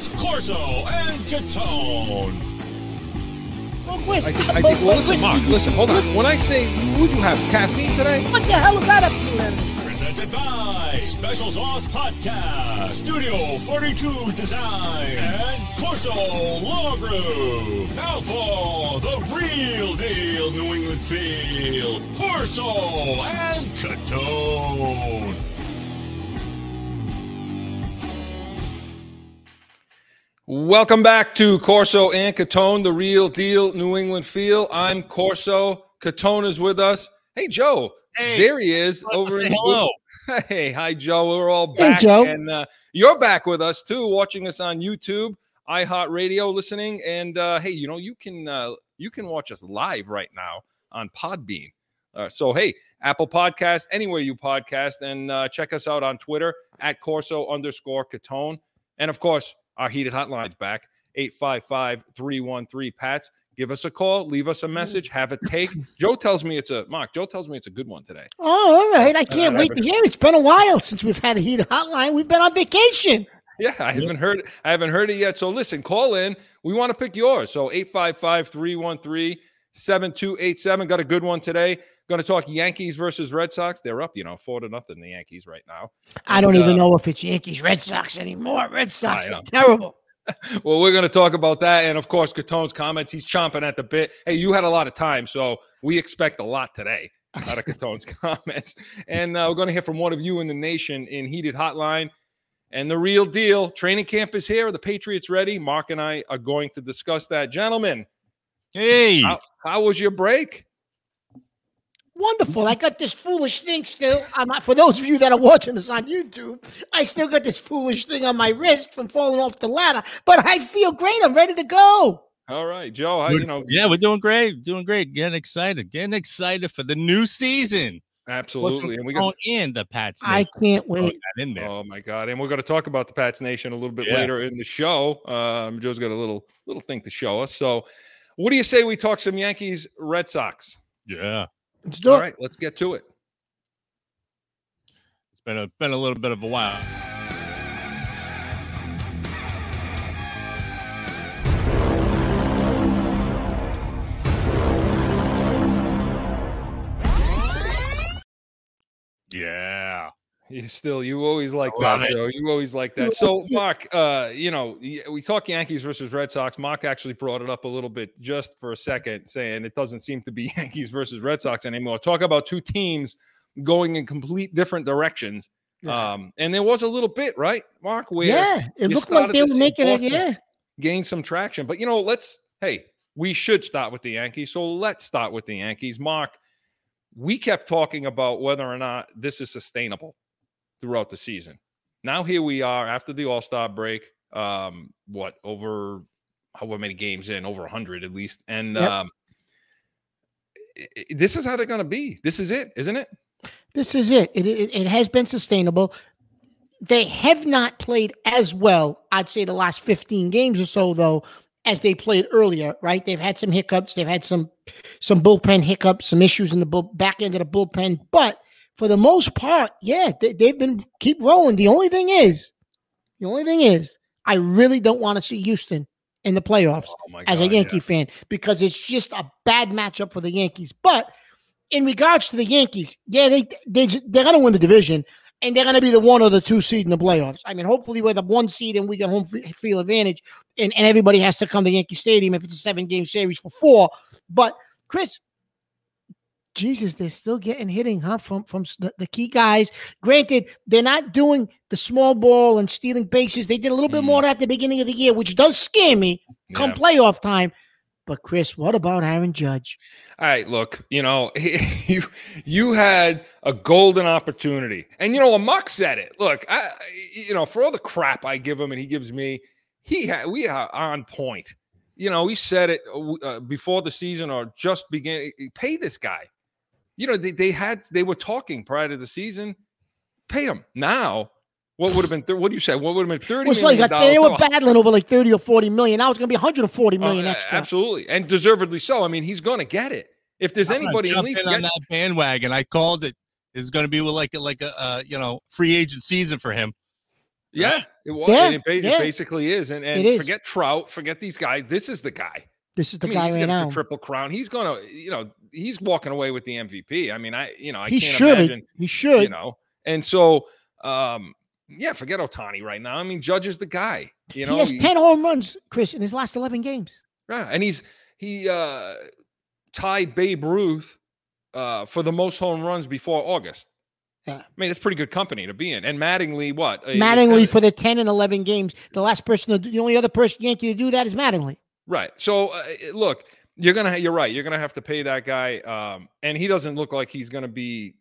It's Corso and Catone. Where's- I think, I think, well, listen, Mark, listen, hold on. When I say, would you have caffeine today? What the hell is that up to? Presented by Special Sauce Podcast, Studio 42 Design, and Corso Law Group. Now for the real deal New England feel, Corso and Catone. Welcome back to Corso and Catone, the real deal New England feel. I'm Corso. Catone is with us. Hey, Joe. Hey. there he is Wanna over say in hello. Hey, hi, Joe. We're all back. Hey, back. Joe. And uh, you're back with us too, watching us on YouTube, iHeartRadio, listening. And uh, hey, you know, you can uh, you can watch us live right now on Podbean. Uh, so hey, Apple Podcast, anywhere you podcast, and uh, check us out on Twitter at Corso underscore Catone. And of course, our heated hotline's back 855 313 Pats. Give us a call, leave us a mm. message, have a take. Joe tells me it's a Mark. Joe tells me it's a good one today. Oh, all right. I can't wait to hear. it. It's been a while since we've had a heated hotline. We've been on vacation. Yeah, I haven't heard I haven't heard it yet. So listen, call in. We want to pick yours. So 855-313-7287. Got a good one today. Going to talk Yankees versus Red Sox. They're up, you know, four to nothing the Yankees right now. I don't And, even uh, know if it's Yankees, Red Sox anymore. Red Sox are terrible. Well, we're going to talk about that and of course Catone's comments. He's chomping at the bit. Hey, you had a lot of time, so we expect a lot today out of Catone's comments. And uh, we're going to hear from one of you in the nation in heated hotline. And the real deal, training camp is here. The Patriots ready. Mark and I are going to discuss that. Gentlemen, Hey, How, how was your break? Wonderful. I got this foolish thing still. I'm, for those of you that are watching this on YouTube, I still got this foolish thing on my wrist from falling off the ladder, but I feel great. I'm ready to go. All right, Joe. I, you know, yeah, we're doing great, doing great, getting excited, getting excited for the new season. Absolutely. And we going got. in the Pats? I can't wait. that in there. Oh my God! And we're going to talk about the Pats Nation a little bit Yeah. later in the show. Um, Joe's got a little little thing to show us. So, what do you say we talk some Yankees Red Sox? yeah, Let's do All it. right, let's get to it. it's been a been a little bit of a while. You still, you always like I that, it. Joe. You always like that. So, Mark, uh, you know, we talk Yankees versus Red Sox. Mark actually brought it up a little bit just for a second, saying it doesn't seem to be Yankees versus Red Sox anymore. Talk about two teams going in complete different directions. Yeah. Um, and there was a little bit, right, Mark, where yeah, it you looked like they were see making it. Boston Yeah. gain some traction. But you know, let's hey, we should start with the Yankees. So let's start with the Yankees. Mark, we kept talking about whether or not this is sustainable throughout the season. Now here we are after the All-Star break. Um, what over however many games in, over 100 at least. And Yep. um this is how they're going to be. This is it, isn't it? This is it. It, it. it has been sustainable. They have not played as well, I'd say, the last 15 games or so, though, as they played earlier, right? They've had some hiccups. They've had some some bullpen hiccups, some issues in the bull, back end of the bullpen. But for the most part, yeah, they, they've been keep rolling. The only thing is, the only thing is, I really don't want to see Houston in the playoffs Oh my as a God, yeah. Yankee fan because it's just a bad matchup for the Yankees. But in regards to the Yankees, yeah, they they they're gonna win the division and they're gonna be the one or the two seed in the playoffs. I mean, hopefully we're the one seed and we get home field advantage, and, and everybody has to come to Yankee Stadium if it's a seven game series for four. But Chris. Jesus, they're still getting hitting, huh? From from the, the key guys. Granted, they're not doing the small ball and stealing bases. They did a little bit Mm. more at the beginning of the year, which does scare me come Yeah. playoff time. But Chris, what about Aaron Judge? All right, look, you know, you you had a golden opportunity, and you know, Mark said it. Look, I, you know, for all the crap I give him and he gives me, he had we are on point. You know, he said it uh, uh, before the season or just began. Pay this guy. You know, they, they had they were talking prior to the season. Pay them now. What would have been? Thir- what do you say? What would have been It thirty? was like million they were battling over like 30 or 40 million. Now it's going to be 140 Oh, million a- extra. absolutely, and deservedly so. I mean, he's going to get it. If there's I'm anybody in jump league, in on that bandwagon. I called it is going to be like a, like a uh, you know free agent season for him. Yeah, it was. Yeah, it, it yeah. basically is. And and It is. forget Trout, forget these guys. This is the guy. This is the I mean, guy he's right now. the triple crown. He's gonna, you know, he's walking away with the MVP. I mean, I, you know, I he can't should. imagine, He should. you know. And so, um, yeah, forget Ohtani right now. I mean, Judge is the guy. You know, he has he- 10 home runs, Chris, in his last 11 games. Yeah, and he's he uh tied Babe Ruth uh for the most home runs before August. Yeah. I mean, it's pretty good company to be in. And Mattingly, what? Uh, Mattingly for the 10 and 11 games. The last person, to, the only other person Yankee to do that is Mattingly. Right. So uh, look, you're gonna you're right. You're gonna have to pay that guy. Um, and he doesn't look like he's gonna be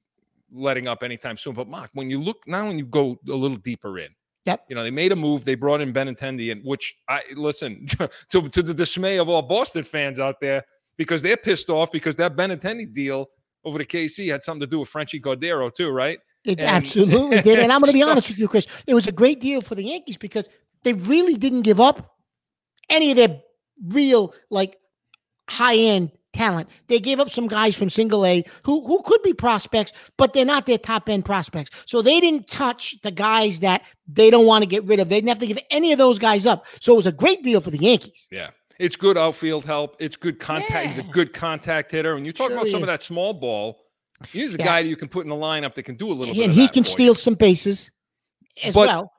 letting up anytime soon. But Mark, when you look now, when you go a little deeper in. Yep. You know, they made a move. They brought in Benintendi, and which I listen to, to the dismay of all Boston fans out there because they're pissed off because that Benintendi deal over to KC had something to do with Franchy Cordero too, right? It And- absolutely did. And I'm going to be honest with you, Chris. It was a great deal for the Yankees because they really didn't give up any of their real, like, high end talent. They gave up some guys from single A who, who could be prospects, but they're not their top end prospects. So they didn't touch the guys that they don't want to get rid of. They didn't have to give any of those guys up. So it was a great deal for the Yankees. Yeah. It's good outfield help. It's good contact. He's a good contact hitter. And you talk Sure about some of that small ball. He's a Yeah. guy that you can put in the lineup that can do a little bit. And he can for you. steal some bases as But- well.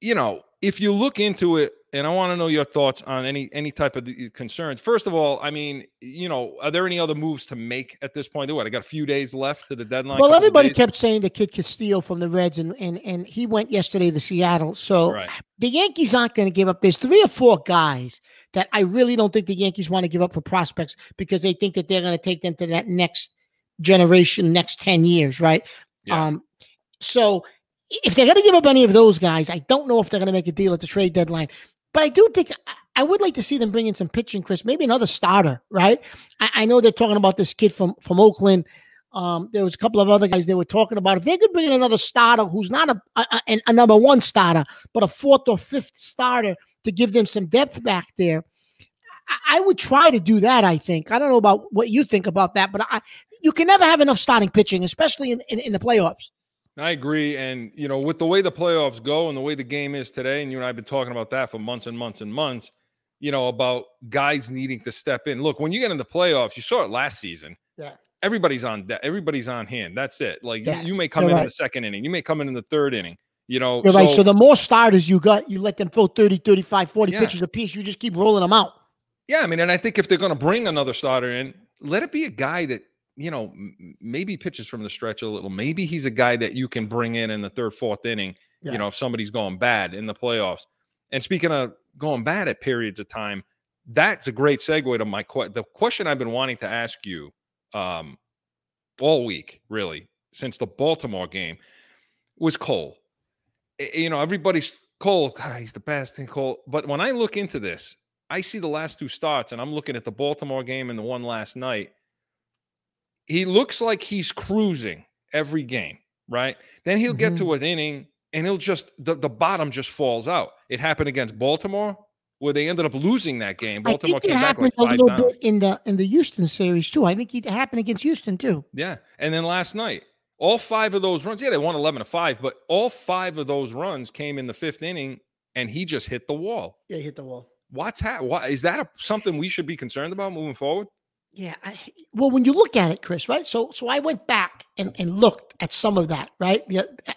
you know, if you look into it, and I want to know your thoughts on any any type of concerns. First of all, I mean, you know, are there any other moves to make at this point? What I got a few days left to the deadline. Well, everybody kept saying the kid could steal from the Reds, and and and he went yesterday to Seattle. So Right. the Yankees aren't going to give up. There's three or four guys that I really don't think the Yankees want to give up for prospects because they think that they're going to take them to that next generation, next ten years, right? Yeah. Um, so if they're going to give up any of those guys, I don't know if they're going to make a deal at the trade deadline. But I do think I- would like to see them bring in some pitching, Chris. Maybe another starter, right? I, I know they're talking about this kid from from Oakland. Um, there was a couple of other guys they were talking about. If they could bring in another starter who's not a, a, a, a number one starter, but a fourth or fifth starter to give them some depth back there, I, I would try to do that. I think. I don't know about what you think about that, but I, you can never have enough starting pitching, especially in, in, in the playoffs. I agree. And, you know, with the way the playoffs go and the way the game is today, and you and I have been talking about that for months and months and months, you know, about guys needing to step in. Look, when you get in the playoffs, you saw it last season. Yeah. Everybody's on de- everybody's on hand. That's it. Like Yeah, you, you may come you're in in right. the second inning, you may come in in the third inning, you know. You're right. So the more starters you got, you let them throw 30, 35, 40 Yeah. pitches apiece. You just keep rolling them out. Yeah, I mean, and I think if they're going to bring another starter in, let it be a guy that you know maybe pitches from the stretch a little. Maybe he's a guy that you can bring in in the third, fourth inning. Yeah. You know, if somebody's going bad in the playoffs. And speaking of going bad at periods of time, that's a great segue to my que- the question I've been wanting to ask you um, all week, really, since the Baltimore game, was Cole. You know, everybody's Cole. God, he's the best in Cole. But when I look into this, I see the last two starts, and I'm looking at the Baltimore game and the one last night. He looks like he's cruising every game, right? Then he'll get to mm-hmm. an inning and he'll just the, the bottom just falls out. It happened against Baltimore where they ended up losing that game. Baltimore I think it came back happened like a little down. bit in the in the Houston series too. I think it happened against Houston too. Yeah. And then last night, all five of those runs, yeah, they won 11 to 5, but all five of those runs came in the fifth inning and he just hit the wall. Yeah, hit the wall. What's ha- what is that a, something we should be concerned about moving forward? Yeah. I, well, when you look at it, Chris, right? So, so I went back and, and looked at some of that, right?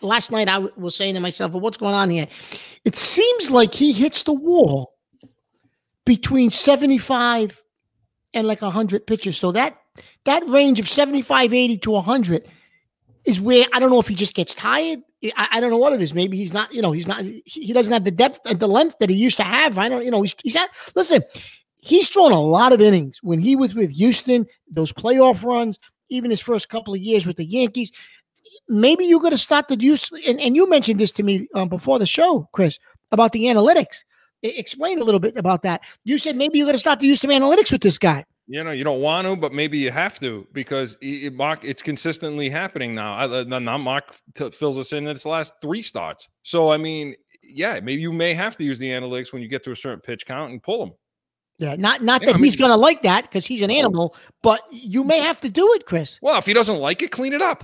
Last night I w- was saying to myself, well, what's going on here? It seems like he hits the wall between 75 and like 100 pitches. So that that range of 75, 80 to 100 is where I don't know if he just gets tired. I, I don't know what it is. Maybe he's not, you know, he's not, he, he doesn't have the depth and the length that he used to have. I don't, you know, he's, he's at, listen, he's thrown a lot of innings when he was with Houston, those playoff runs, even his first couple of years with the Yankees. Maybe you're going to start to use, and, and you mentioned this to me um, before the show, Chris, about the analytics. E- explain a little bit about that. You said maybe you're going to start to use some analytics with this guy. You know, you don't want to, but maybe you have to because it- Mark, it's consistently happening now. I, uh, now Mark t- fills us in its last three starts. So, I mean, yeah, maybe you may have to use the analytics when you get to a certain pitch count and pull them. Yeah, not not Yeah, that I he's mean- going to like that because he's an animal, but you may have to do it, Chris. Well, if he doesn't like it, clean it up.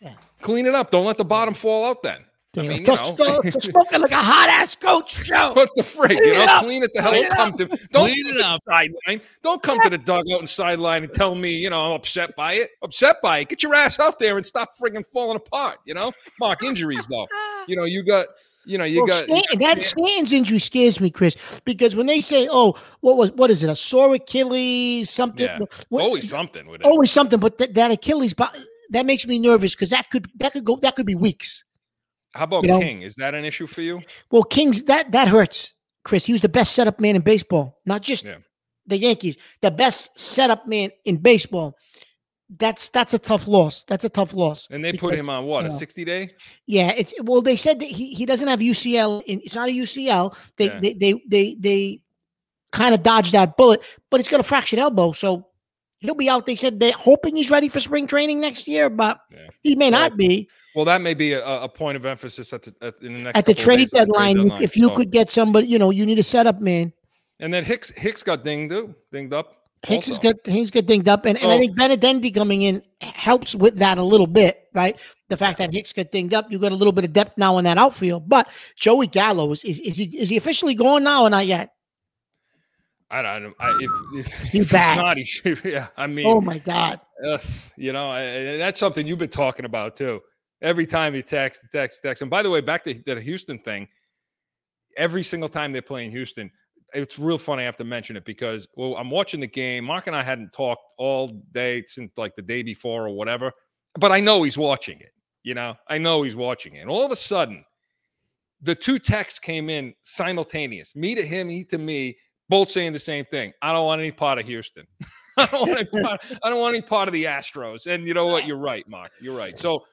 Yeah. Clean it up. Don't let the bottom fall out then. Damn, mean, you just, know. just smoking like a hot ass coach, Joe. What the frick? You Clean it know, up. clean it the hell. Clean Don't come to don't Clean it the up. sideline. Don't come to the dugout and sideline and tell me, you know, I'm upset by it. Upset by it. Get your ass out there and stop friggin' falling apart. You know, Mark injuries though. You know, you got, you know, you Well, got. Stan- that Stanton's injury scares me, Chris, because when they say, "Oh, what was what is it? A sore Achilles, something." Yeah. what- always something with it. always something, but th- that Achilles, that makes me nervous because that could that could go that could be weeks. How about you know- King? Is that an issue for you? Well, Kings that that hurts, Chris. He was the best setup man in baseball, not just Yeah. the Yankees, the best setup man in baseball. That's that's a tough loss. That's a tough loss. And they put him on what a 60 day? Yeah, it's well. They said that he, he doesn't have UCL. In, it's not a UCL. They Yeah. they they they, they kind of dodged that bullet, but it's got a fractured elbow, so he'll be out. They said they're hoping he's ready for spring training next year, but Yeah. he may Well, not be Well, that may be a, a point of emphasis at the at, in the next at the trade the deadline. If you So- could get somebody, you know, you need a setup man. and then Hicks Hicks got dinged too, dinged up. Hicks is good. Hicks got dinged up, and, and I think Benintendi coming in helps with that a little bit, right? The fact that Hicks got dinged up, you got a little bit of depth now in that outfield. But Joey Gallo is is, is he is he officially going now or not yet? I don't. I, if if, He's if not, he should. Yeah, I mean, Oh my God! Ugh, you know, I, that's something you've been talking about too. Every time he text, text, text. And by the way, back to the Houston thing. Every single time they're playing Houston, it's real funny. I have to mention it because well, I'm watching the game. Mark and I hadn't talked all day since like the day before or whatever, but I know he's watching it. You know, I know he's watching it. And all of a sudden, the two texts came in simultaneous. Me to him, he to me, both saying the same thing. I don't want any part of Houston. I don't want any part, I don't want any part of the Astros. And you know what? You're right, Mark. You're right. So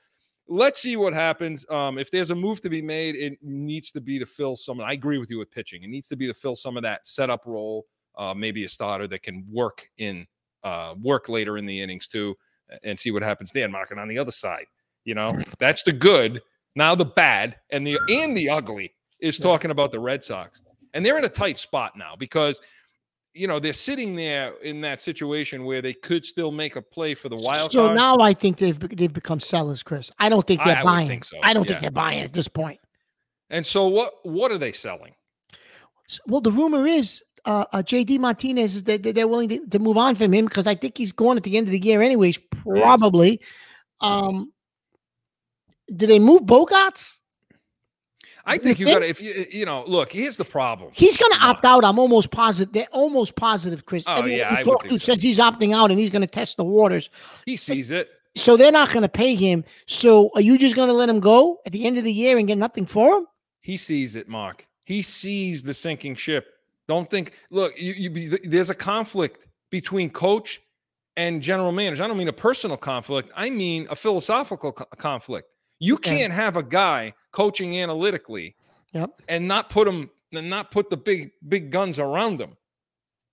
let's see what happens. Um, if there's a move to be made, it needs to be to fill some. I agree with you with pitching. It needs to be to fill some of that setup role. Uh, maybe a starter that can work in uh, work later in the innings too, and see what happens there. Mark, and on the other side, you know, that's the good. Now the bad and the and the ugly is talking about the Red Sox, and they're in a tight spot now because you know they're sitting there in that situation where they could still make a play for the wild So card. now I think they've they've become sellers, Chris. I don't think they're I buying. think so, I don't yeah. think they're buying at this point. and so what? What are they selling? Well, the rumor is uh, uh, JD Martinez is that they're willing to, to move on from him because I think he's going at the end of the year, anyways. Probably. Um, do they move Bogaerts? I think you got to if you eh, you know look. Here's the problem. He's going to opt out. I'm almost positive. They're almost positive, Chris. Oh, Everyone yeah, I talked to so. says he's opting out and he's going to test the waters. He sees it. So they're not going to pay him. So are you just going to let him go at the end of the year and get nothing for him? He sees it, Mark. He sees the sinking ship. Don't think. Look, you, you be, there's a conflict between coach and general manager. I don't mean a personal conflict. I mean a philosophical co- conflict. You can't have a guy coaching analytically Yep. and not put him and not put the big big guns around him.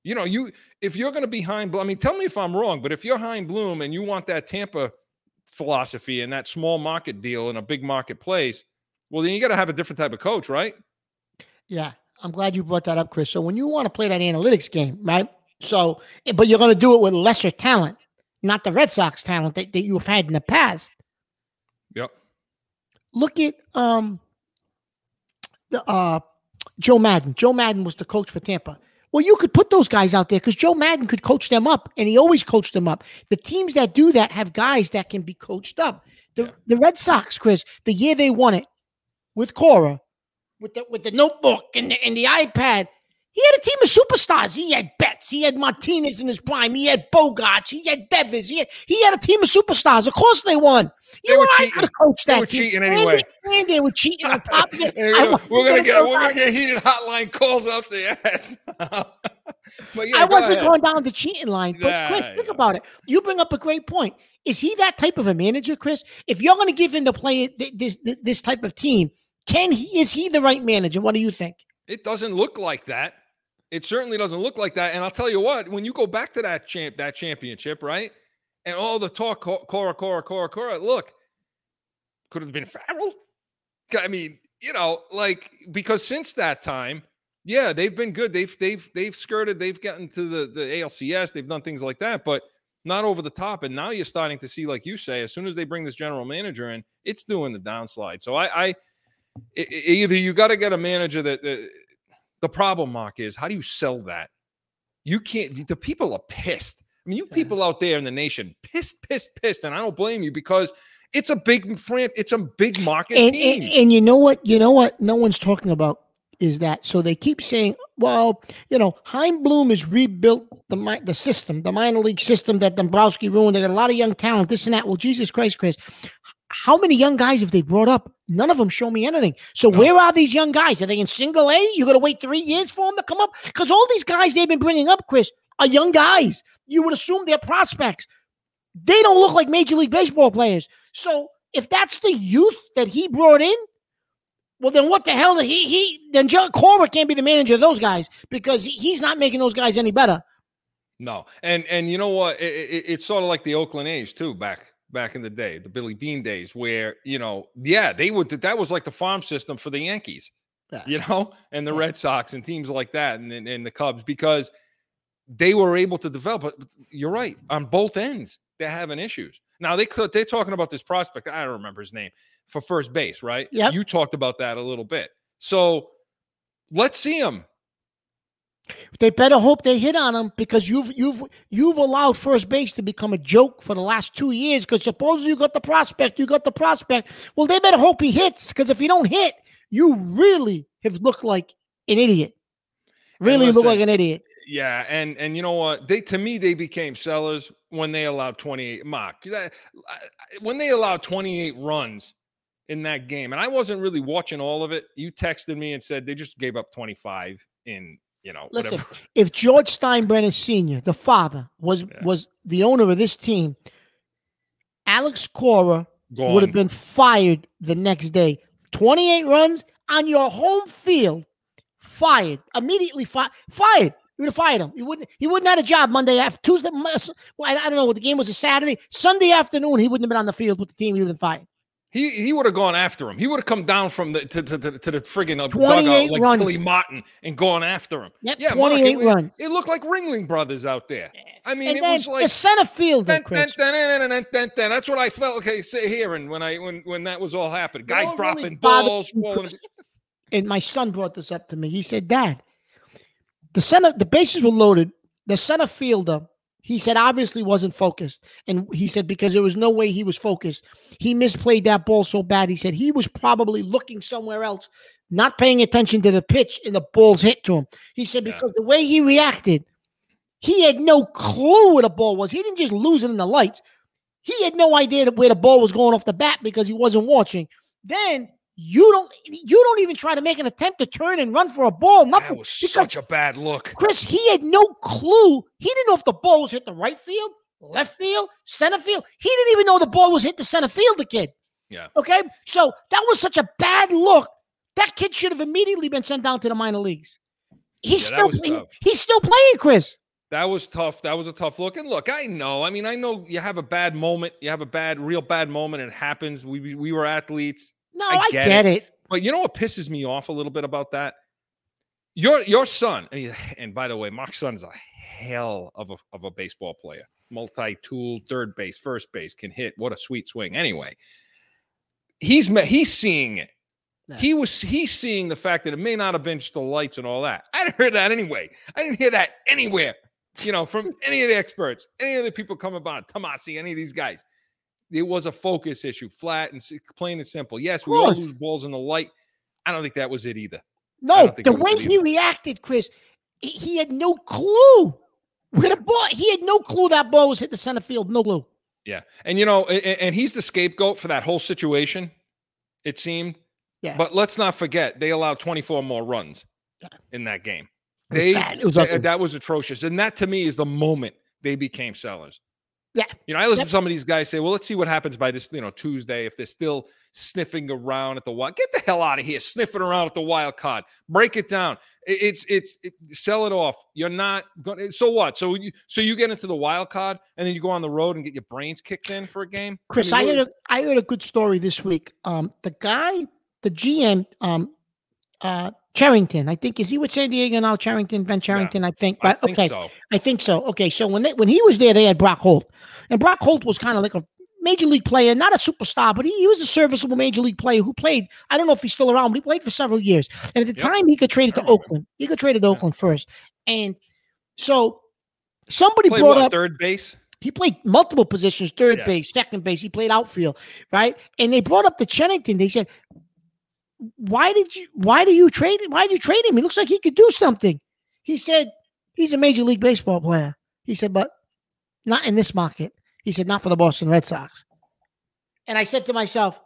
You know, you if you're going to be behind. I mean, tell me if I'm wrong, but if you're Chaim Bloom and you want that Tampa philosophy and that small market deal in a big marketplace, well, then you got to have a different type of coach, right? Yeah, I'm glad you brought that up, Chris. So when you want to play that analytics game, right? So, eh, but you're going to do it with lesser talent, not the Red Sox talent that, that you've had in the past. Yep. Look at um the uh Joe Maddon. Joe Maddon was the coach for Tampa. Well, you could put those guys out there because Joe Maddon could coach them up, and he always coached them up. The teams that do that have guys that can be coached up. The, Yeah. the Red Sox, Chris, the year they won it with Cora, with the with the notebook and the, and the iPad, he had a team of superstars. He had Betts, he had Martinez in his prime, he had Bogaerts, he had Devers, he had, he had a team of superstars. Of course, they won. They You were and cheating. coach They were team. cheating And anyway. they- And they were cheating on top of it. We're gonna gonna get go we're down- gonna get heated hotline calls out the ass. but yeah, I wasn't ahead. going down the cheating line. But Chris, think yeah. about it. You bring up a great point. Is he that type of a manager, Chris? If you're going to give him to play th- this th- this type of team, can he? Is he the right manager? What do you think? It doesn't look like that. It certainly doesn't look like that. And I'll tell you what, when you go back to that champ, that championship, right? And all the talk, Cora, Cora, Cora, Cora. Look, could have been Farrell. I mean, you know, like because since that time, yeah, they've been good. They've they've they've skirted. They've gotten to the the ALCS. They've done things like that, but not over the top. And now you're starting to see, like you say, as soon as they bring this general manager in, it's doing the downslide. So I, I either you got to get a manager that, that the problem mark is how do you sell that? You can't. The people are pissed. I mean, you people out there in the nation, pissed, pissed, pissed, and I don't blame you because it's a big fran- It's a big market and, team. and, and you know what? You know what? No one's talking about is that. So they keep saying, well, you know, Chaim Bloom has rebuilt the the system, the minor league system that Dombrowski ruined. They got a lot of young talent, this and that. Well, Jesus Christ, Chris, how many young guys have they brought up? None of them show me anything. So No. where are these young guys? Are they in single A? You got to wait three years for them to come up because all these guys they've been bringing up, Chris, are young guys. You would assume they're prospects. They don't look like Major League Baseball players. So if that's the youth that he brought in, well, then what the hell? He he then John Cora can't be the manager of those guys because he's not making those guys any better. No, and and you know what? It, it, it's sort of like the Oakland A's too, back back in the day, the Billy Beane days, where you know, yeah, they would. That was like the farm system for the Yankees, Yeah. you know, and the Yeah. Red Sox and teams like that, and, and and the Cubs because they were able to develop. But you're right on both ends, they're having issues. Now they could. They're talking about this prospect. I don't remember his name for first base, right? Yeah. You talked about that a little bit. So let's see him. They better hope they hit on him because you've you've you've allowed first base to become a joke for the last two years. Because suppose you got the prospect, you got the prospect. Well, they better hope he hits because if he don't hit, you really have looked like an idiot. Really look like an idiot. Yeah, and and you know what? They to me they became sellers when they allowed 28 mock. that- I- I- When they allowed 28 runs in that game, and I wasn't really watching all of it. You texted me and said they just gave up 25 in, you know, Listen, whatever. if George Steinbrenner Sr., the father, was Yeah. was the owner of this team, Alex Cora Gone. would have been fired the next day. 28 runs on your home field, fired. Immediately fi- fired. You would have fired him. He wouldn't he wouldn't have had a job Monday after Tuesday. Well, I, I don't know what the game was a Saturday. Sunday afternoon, he wouldn't have been on the field with the team. He would have been fired. He he would have gone after him. He would have come down from the to, to, to, to the friggin' uh, 28 dugout like runs. Billy Martin and gone after him. Yep, Yeah, Mark, 28 it, runs. It looked like Ringling Brothers out there. I mean, and it was like the center field. Dun, dun, dun. That's what I felt okay say hearing when I when when that was all happening. Guys really dropping bothered balls, falling. And my son brought this up to me. He said, "Dad, the center, the bases were loaded. The center fielder, he said, obviously wasn't focused, and he said because there was no way he was focused. He misplayed that ball so bad. He said he was probably looking somewhere else, not paying attention to the pitch, and the ball's hit to him. He said Yeah. because the way he reacted, he had no clue where the ball was. He didn't just lose it in the lights. He had no idea where the ball was going off the bat because he wasn't watching. Then you don't you don't even try to make an attempt to turn and run for a ball. Nothing. That was such a bad look. Chris, he had no clue. He didn't know if the ball was hit the right field, left field, center field. He didn't even know the ball was hit the center field, the kid. Yeah. Okay. So that was such a bad look. That kid should have immediately been sent down to the minor leagues. He's Yeah, still tough. he's still playing, Chris. That was tough. That was a tough look. And look, I know. I mean, I know you have a bad moment. You have a bad, real bad moment. It happens. We- we were athletes. No, I I, get get, it. But you know what pisses me off a little bit about that? Your your son, and by the way, Mark's son is a hell of a of a baseball player. Multi-tool, third base, first base, can hit. What a sweet swing. Anyway, he's he's seeing it. Yeah. He was he's seeing the fact that it may not have been just the lights and all that. I didn't hear that anyway. I didn't hear that anywhere. You know, from any of the experts, any of the people coming by, Tomasi, any of these guys. It was a focus issue, flat and plain and simple. Yes, we all lose balls in the light. I don't think that was it either. No, the way he reacted, Chris, he- had no clue where the ball. He had no clue that ball was hit the center field. No clue. Yeah, and you know, and, and he's the scapegoat for that whole situation. It seemed. Yeah. But let's not forget they allowed 24 more runs Yeah. in that game. They was th- that was atrocious, and that to me is the moment they became sellers. Yeah. You know, I listen Yep. to some of these guys say, "Well, let's see what happens by this, you know, Tuesday if they're still sniffing around at the wild. Get the hell out of here, sniffing around at the wild card. Break it down. It's it's it, sell it off. You're not going. To, so what? So you so you get into the wild card and then you go on the road and get your brains kicked in for a game. Chris, I, mean, heard a, I heard a good story this week. Um, the guy, the GM, um, uh, Cherington, I think is he with San Diego now? Cherington, Ben Cherington, I think. I But think okay, so. I think so. Okay, so when they when he was there, they had Brock Holt, and Brock Holt was kind of like a major league player, not a superstar, but he, he was a serviceable major league player who played. I don't know if he's still around, but he played for several years. And at the Yep. time, he got traded to Oakland. He got traded to Yeah. Oakland first, and so somebody Played brought what, up third base. he played multiple positions, third Yeah. base, second base. He played outfield, right? And they brought up the Cherington. They said, "Why did you? Why do you trade? Why did you trade him? He looks like he could do something." He said, "He's a major league baseball player." He said, "But not in this market." He said, "Not for the Boston Red Sox." And I said to myself,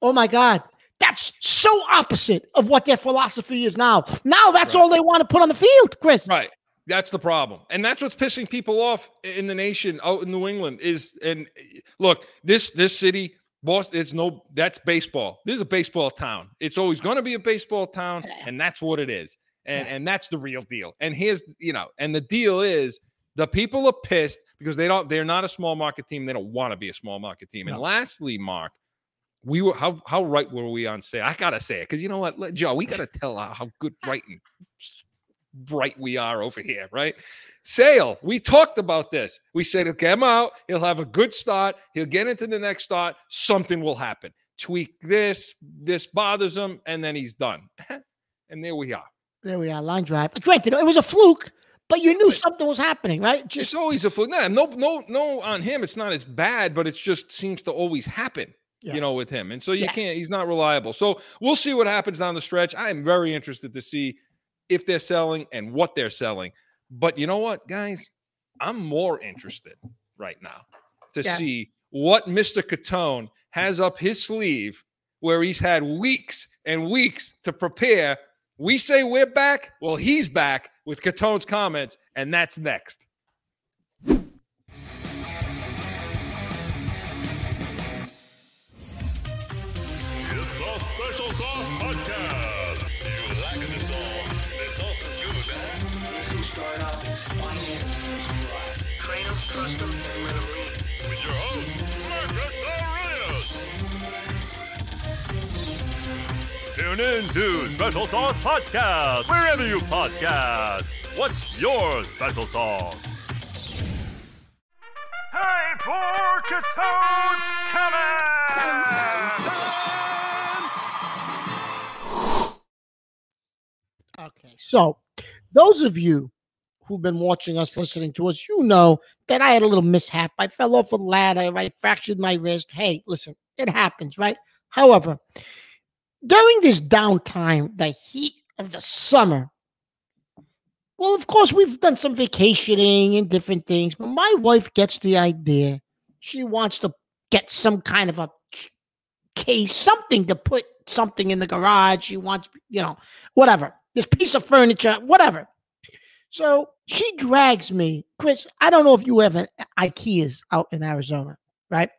"Oh my God." That's so opposite of what their philosophy is now. Now that's Right. all they want to put on the field, Chris. Right. That's the problem. And that's what's pissing people off in the nation out in New England is and look, this this city, Boston, it's no that's baseball. This is a baseball town. It's always going to be a baseball town and that's what it is. And and that's the real deal. And here's, you know, and the deal is the people are pissed because they don't they're not a small market team. They don't want to be a small market team. And lastly, Mark, we were how how right were we on say? I gotta say it because you know what, Joe, we gotta tell how how good right and bright we are over here, right? Sale, we talked about this. We said, he'll get him out. He'll have a good start. He'll get into the next start. Something will happen. Tweak this, this bothers him, and then he's done. and there we are. There we are, line drive. Granted, it was a fluke, but you knew something was happening, right? Just It's always a fluke. No, no, no, no. On him, it's not as bad, but it just seems to always happen. Yeah. You know, with him, and so you Yeah. can't. He's not reliable. So we'll see what happens down the stretch. I am very interested to see if they're selling and what they're selling. But you know what, guys? I'm more interested right now to Yeah. see what Mr. Catone has up his sleeve, where he's had weeks and weeks to prepare. We say we're back. Well, he's back with Catone's comments, and that's next. Tune in to Special Sauce Podcast, wherever you podcast. What's your special sauce? Time for Catone okay. So, those of you who've been watching us, listening to us, you know that I had a little mishap. I fell off a ladder. I fractured my wrist. Hey, listen, it happens, right? However, during this downtime, the heat of the summer, well, of course, we've done some vacationing and different things, but my wife gets the idea. She wants to get some kind of a case, something to put something in the garage. She wants, you know, whatever. This piece of furniture, whatever. So she drags me, Chris. I don't know if you have an IKEA's out in Arizona, right?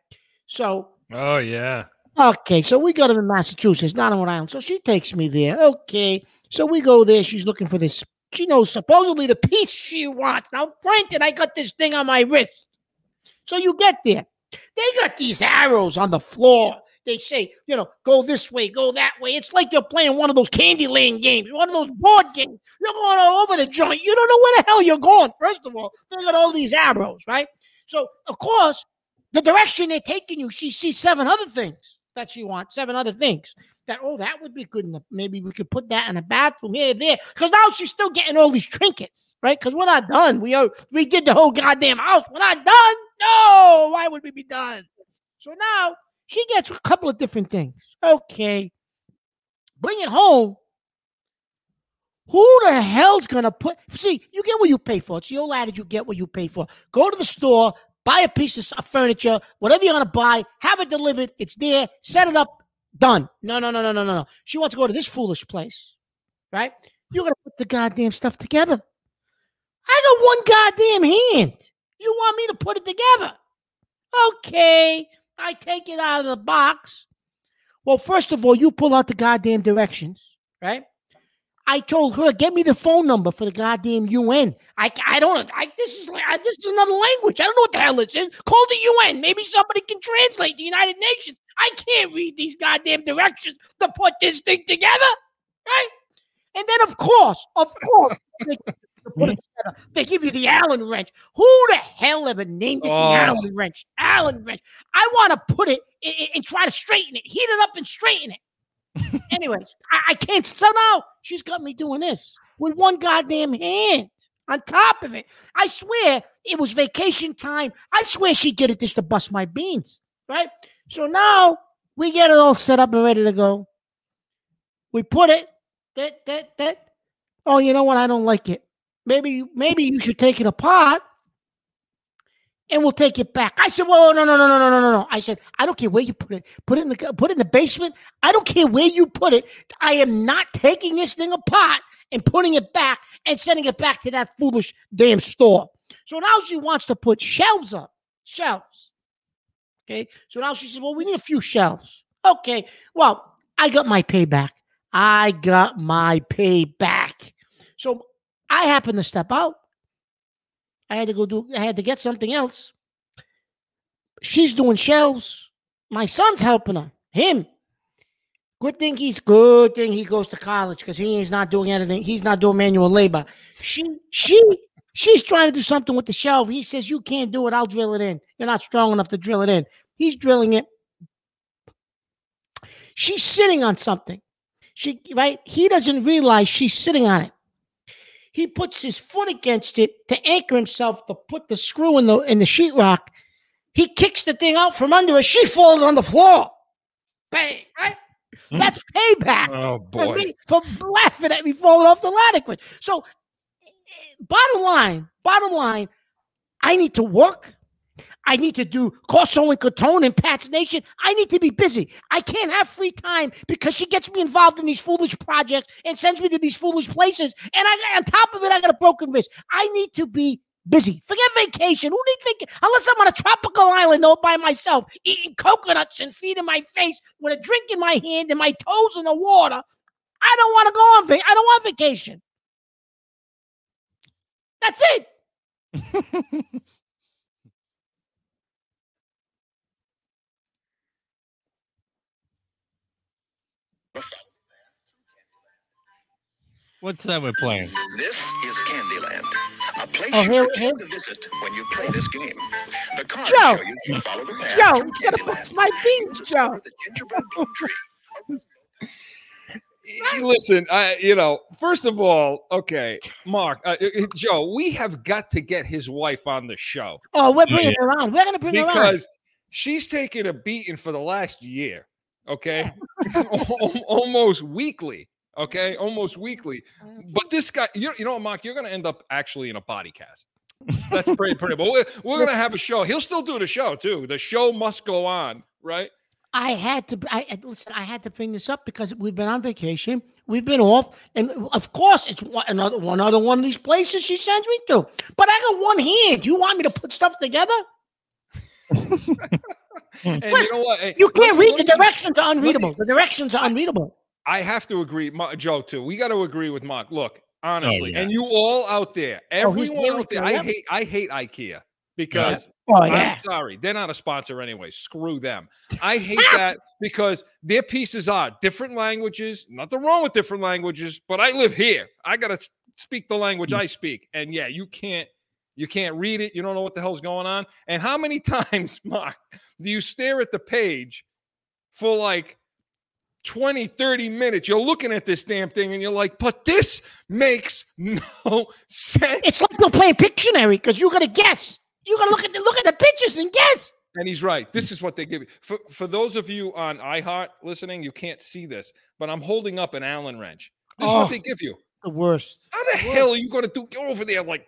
So Oh yeah. Okay, so we got them in Massachusetts, not on Rhode Island. So she takes me there. Okay, so we go there. She's looking for this. She knows supposedly the piece she wants. Now, granted, I got this thing on my wrist. So you get there. They got these arrows on the floor. They say, you know, go this way, go that way. It's like you're playing one of those Candyland games, one of those board games. You're going all over the joint. You don't know where the hell you're going. First of all, they got all these arrows, right? So, of course, the direction they're taking you, she sees seven other things that she wants, seven other things that, oh, that would be good enough. Maybe we could put that in a bathroom here, there. Because now she's still getting all these trinkets, right? Because we're not done. We are we did the whole goddamn house. We're not done. No, why would we be done? So now she gets a couple of different things. Okay. Bring it home. Who the hell's gonna put see, you get what you pay for. It's the old adage you get what you pay for. Go to the store, buy a piece of furniture, whatever you're gonna buy, have it delivered. It's there, set it up, done. No, no, no, no, no, no, no. She wants to go to this foolish place, right? You're gonna put the goddamn stuff together. I got one goddamn hand. You want me to put it together? Okay, I take it out of the box. Well, first of all, you pull out the goddamn directions, right? I told her, get me the phone number for the goddamn UN. I, I don't, I, this is, I, this is another language. I don't know what the hell it is. Call the UN. Maybe somebody can translate the United Nations. I can't read these goddamn directions to put this thing together, right? And then, of course, of course, to put it together. They give you the Allen wrench. Who the hell ever named it Oh. the Allen wrench? Allen wrench. I want to put it and try to straighten it, heat it up and straighten it. Anyways, I, I can't. So now she's got me doing this with one goddamn hand on top of it. I swear it was vacation time. I swear she did it just to bust my beans, right? So now we get it all set up and ready to go. We put it. That that that. Oh, you know what? I don't like it. Maybe maybe you should take it apart and we'll take it back. I said, "Whoa, no, no, no, no, no, no, no!" I said, "I don't care where you put it. Put it in the put it in the basement. I don't care where you put it. I am not taking this thing apart and putting it back and sending it back to that foolish damn store." So now she wants to put shelves up, shelves. Okay. So now she said, "Well, we need a few shelves." Okay. Well, I got my payback. I got my payback. So I happen to step out. I had to go do. I had to get something else. She's doing shelves. My son's helping her. Him. Good thing he's good thing he goes to college because he is not doing anything. He's not doing manual labor. She she she's trying to do something with the shelf. He says, You can't do it. I'll drill it in. You're not strong enough to drill it in. He's drilling it. She's sitting on something. She right. He doesn't realize she's sitting on it. He puts his foot against it to anchor himself to put the screw in the in the sheetrock. He kicks the thing out from under her. She falls on the floor. Bang! Right. That's payback Oh for boy. me for laughing at me falling off the ladder. quick. So, eh, bottom line, bottom line, I need to work. I need to do Corso and Catone and Pat's Nation. I need to be busy. I can't have free time because she gets me involved in these foolish projects and sends me to these foolish places. And I, on top of it, I got a broken wrist. I need to be busy. Forget vacation. Who needs vacation? Unless I'm on a tropical island all by myself, eating coconuts and feeding my face with a drink in my hand and my toes in the water. I don't want to go on vacation. I don't want vacation. That's it. What's that we're playing? This is Candyland, a place Oh, you here- to visit when you play this game. The cards Joe! show you to follow the path Joe, through it's gonna Candyland. bust my beans, Joe. The gingerbread plum tree. Listen, I you know, first of all, okay, Mark, uh, uh, Joe, we have got to get his wife on the show Oh, we're Yeah, bringing her on. We're gonna bring her on. because she's taken a beating for the last year. Okay, almost weekly. Okay, almost weekly. Oh, but this guy, you, you know, what, Mark, you're going to end up actually in a body cast. That's pretty pretty. But we're, we're going to have a show. He'll still do the show too. The show must go on, right? I had to. I listen. I had to bring this up because we've been on vacation. We've been off, and of course, it's one, another one other one of these places she sends me to. But I got one hand. You want me to put stuff together? And you know what? Hey, You can't read the directions are unreadable. The directions are unreadable. I have to agree, Joe. Too. We got to agree with Mark. Look, honestly, yeah. and you all out there, Oh, everyone married out there. I hate, I hate IKEA because Oh yeah. I'm sorry, they're not a sponsor anyway. Screw them. I hate that because their pieces are different languages. Nothing wrong with different languages, but I live here. I gotta speak the language I speak, and yeah, you can't. You can't read it. You don't know what the hell's going on. And how many times, Mark, do you stare at the page for like 20, 30 minutes? You're looking at this damn thing and you're like, but this makes no sense. It's like you're playing Pictionary because you got to guess. You got to look at the look at the pictures and guess. And he's right. This is what they give you. For, for those of you on iHeart listening, you can't see this, but I'm holding up an Allen wrench. This is Oh. what they give you. The worst. How the hell are you going to do? Go over there like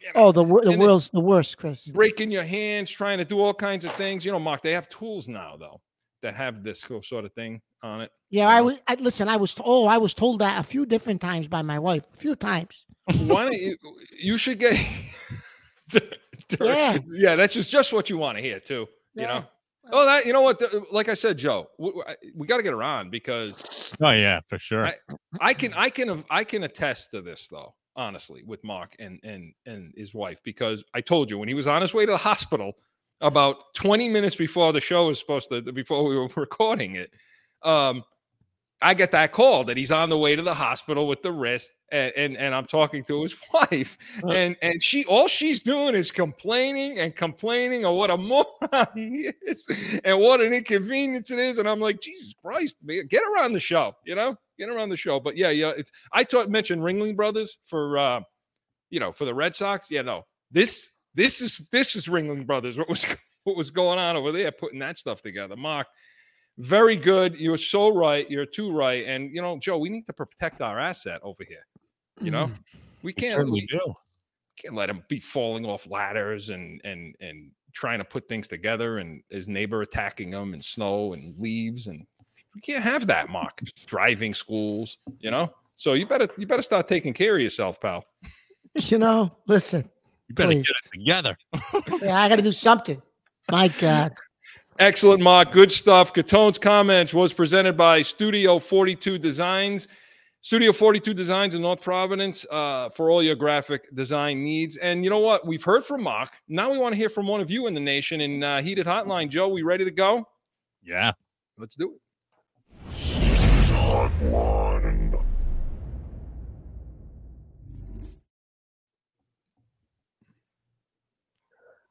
you know, Oh, the the world's the worst, Chris. breaking your hands, trying to do all kinds of things. You know, Mark, they have tools now, though, that have this co- sort of thing on it. Yeah, you I was. I, listen, I was. t- Oh, I was told that a few different times by my wife. A few times. Why don't you? You should get. Yeah. yeah, that's just, just what you want to hear, too. You Yeah. know? Oh, that you know what? the- like I said, Joe, we, we got to get her on because Oh yeah, for sure. I- I can I can I can attest to this though, honestly, with Mark and and and his wife because I told you when he was on his way to the hospital about 20 minutes before the show was supposed to before we were recording it, um, I get that call that he's on the way to the hospital with the wrist, and and, and I'm talking to his wife, Uh. and and she all she's doing is complaining and complaining of what a moron he is, and what an inconvenience it is, and I'm like, Jesus Christ, man, get around the show, you know, get around the show. But yeah, yeah, it's I taught mentioned Ringling Brothers for uh, you know, for the Red Sox. Yeah, no, this this is this is Ringling Brothers. What was what was going on over there, putting that stuff together, Mark. Very good. You're so right. You're too right. And you know, Joe, we need to protect our asset over here. You know, mm. we We can't certainly we do. can't let him be falling off ladders and and and trying to put things together and his neighbor attacking him and snow and leaves and we can't have that mark driving schools you know so you better you better start taking care of yourself pal You know, listen, You better Please. get it together. yeah, I got to do something. My God. Excellent, Mark. Good stuff. Catone's comments was presented by Studio 42 Designs. Studio 42 Designs in North Providence uh, for all your graphic design needs. And you know what? We've heard from Mark. Now we want to hear from one of you in the nation in uh, Heated Hotline. Joe, we ready to go? Yeah. Let's do it.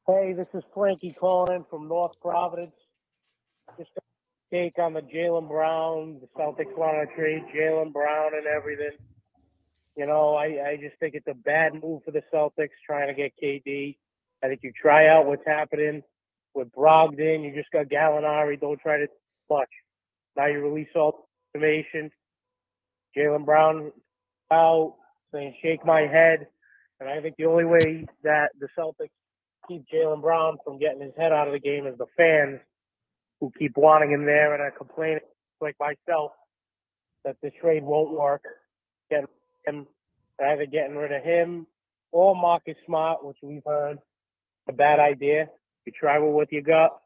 Hey, this is Frankie calling in from North Providence. Just a take on the Jaylen Brown. The Celtics want to trade Jaylen Brown and everything. You know, I, I just think it's a bad move for the Celtics trying to get KD. I think you try out what's happening with Brogdon. You just got Gallinari. Don't try to much. Now you release all the information. Jaylen Brown out saying, shake my head. And I think the only way that the Celtics keep Jaylen Brown from getting his head out of the game is the fans who keep wanting him there and are complaining, like myself, that the trade won't work. Get him, either getting rid of him or Marcus Smart, which we've heard a bad idea. You try with what you got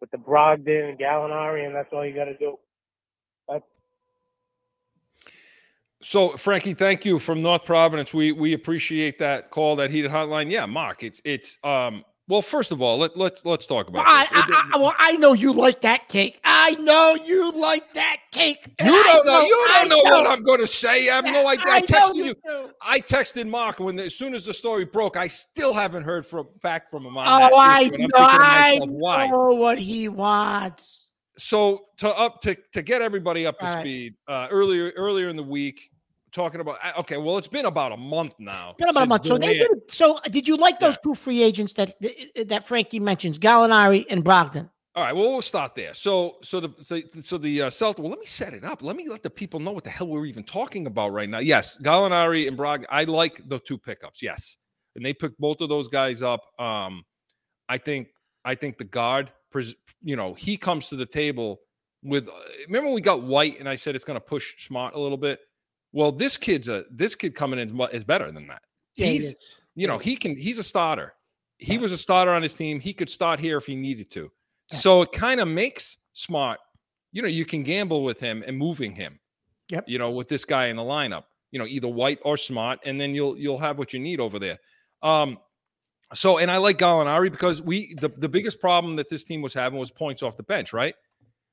with the Brogdon and Gallinari, and that's all you got to do. That's So, Frankie, thank you from North Providence. We we appreciate that call, that heated hotline. Yeah, Mark, it's it's um. Well, first of all, let let's let's talk about I, this. I, I, well, I know you like that cake. I know you like that cake. you don't know. You don't know, what I'm going to say. I have no idea. I, know texted you. do. I texted Mark when as soon as the story broke. I still haven't heard from back from him on Oh. I issue, know. I myself, why? know what he wants. so to up to to get everybody up to All right. speed uh earlier earlier in the week talking about uh, okay well it's been about a month now Been about a month. So, they did, so did you like those two free agents that that Frankie mentions, Gallinari and Brogdon? all right well we'll start there. So so the so, so the uh Celtics well let me set it up. Let me let the people know what the hell we're even talking about right now. Yes Gallinari and Brog I like the two pickups yes. And they picked both of those guys up. Um I think I think the guard pres- you know he comes to the table with uh, remember we got white and I said it's going to push smart a little bit well this kid's a this kid coming in is better than that Yeah, he's you know he can he's a starter he Yeah. was a starter on his team he could start here if he needed to Yeah. so it kind of makes smart you know you can gamble with him and moving him Yep. you know with this guy in the lineup you know either white or smart and then you'll you'll have what you need over there um so and i like gallinari because we the, the biggest problem that this team was having was points off the bench right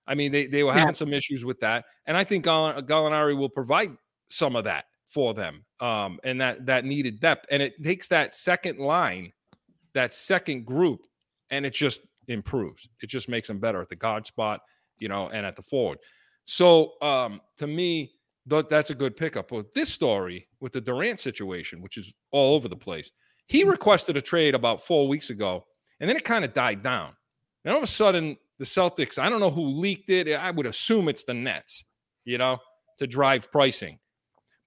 i mean they, they were Yeah. having some issues with that and i think Gallin- gallinari will provide some of that for them um and that that needed depth and it takes that second line that second group and it just improves. It just makes them better at the guard spot you know and at the forward. So um to me th- that's a good pickup. But this story with the durant situation which is all over the place he requested a trade about four weeks ago and then it kind of died down. And all of a sudden the celtics i don't know who leaked it i would assume it's the nets you know to drive pricing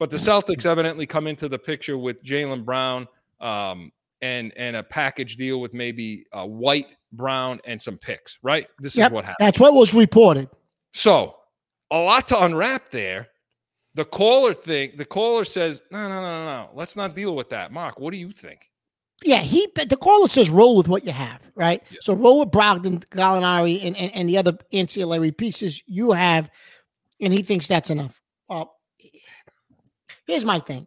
but the Celtics evidently come into the picture with Jaylen Brown um, and and a package deal with maybe uh, White, Brown, and some picks. Right? This Yep, is what happened. That's what was reported. So a lot to unwrap there. The caller thing. The caller says, "No, no, no, no, no. Let's not deal with that." Mark, what do you think? Yeah, he but the caller says roll with what you have, right? Yeah. So roll with Brogdon, Gallinari, and, and and the other ancillary pieces you have, and he thinks that's enough. Here's my thing.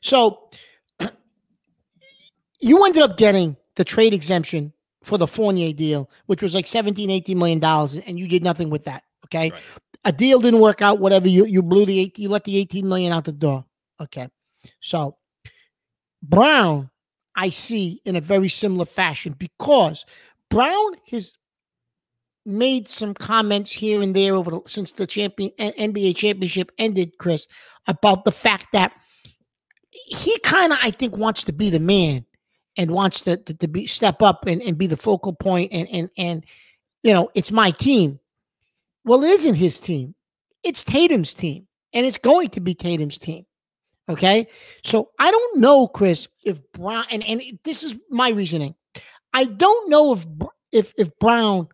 So you ended up getting the trade exemption for the Fournier deal, which was like 17, 18 million dollars, and you did nothing with that. Okay. Right. a deal didn't work out. Whatever you you blew the eight, you let the eighteen million out the door. Okay, so Brown, I see in a very similar fashion because Brown has made some comments here and there over the, since the champion NBA championship ended, Chris, about the fact that he kind of I think wants to be the man and wants to to, to be step up and, and be the focal point and and and you know it's my team. Well, it isn't his team. It's Tatum's team, and it's going to be Tatum's team. Okay, so I don't know, Chris, if Brown and and this is my reasoning. I don't know if if if Brown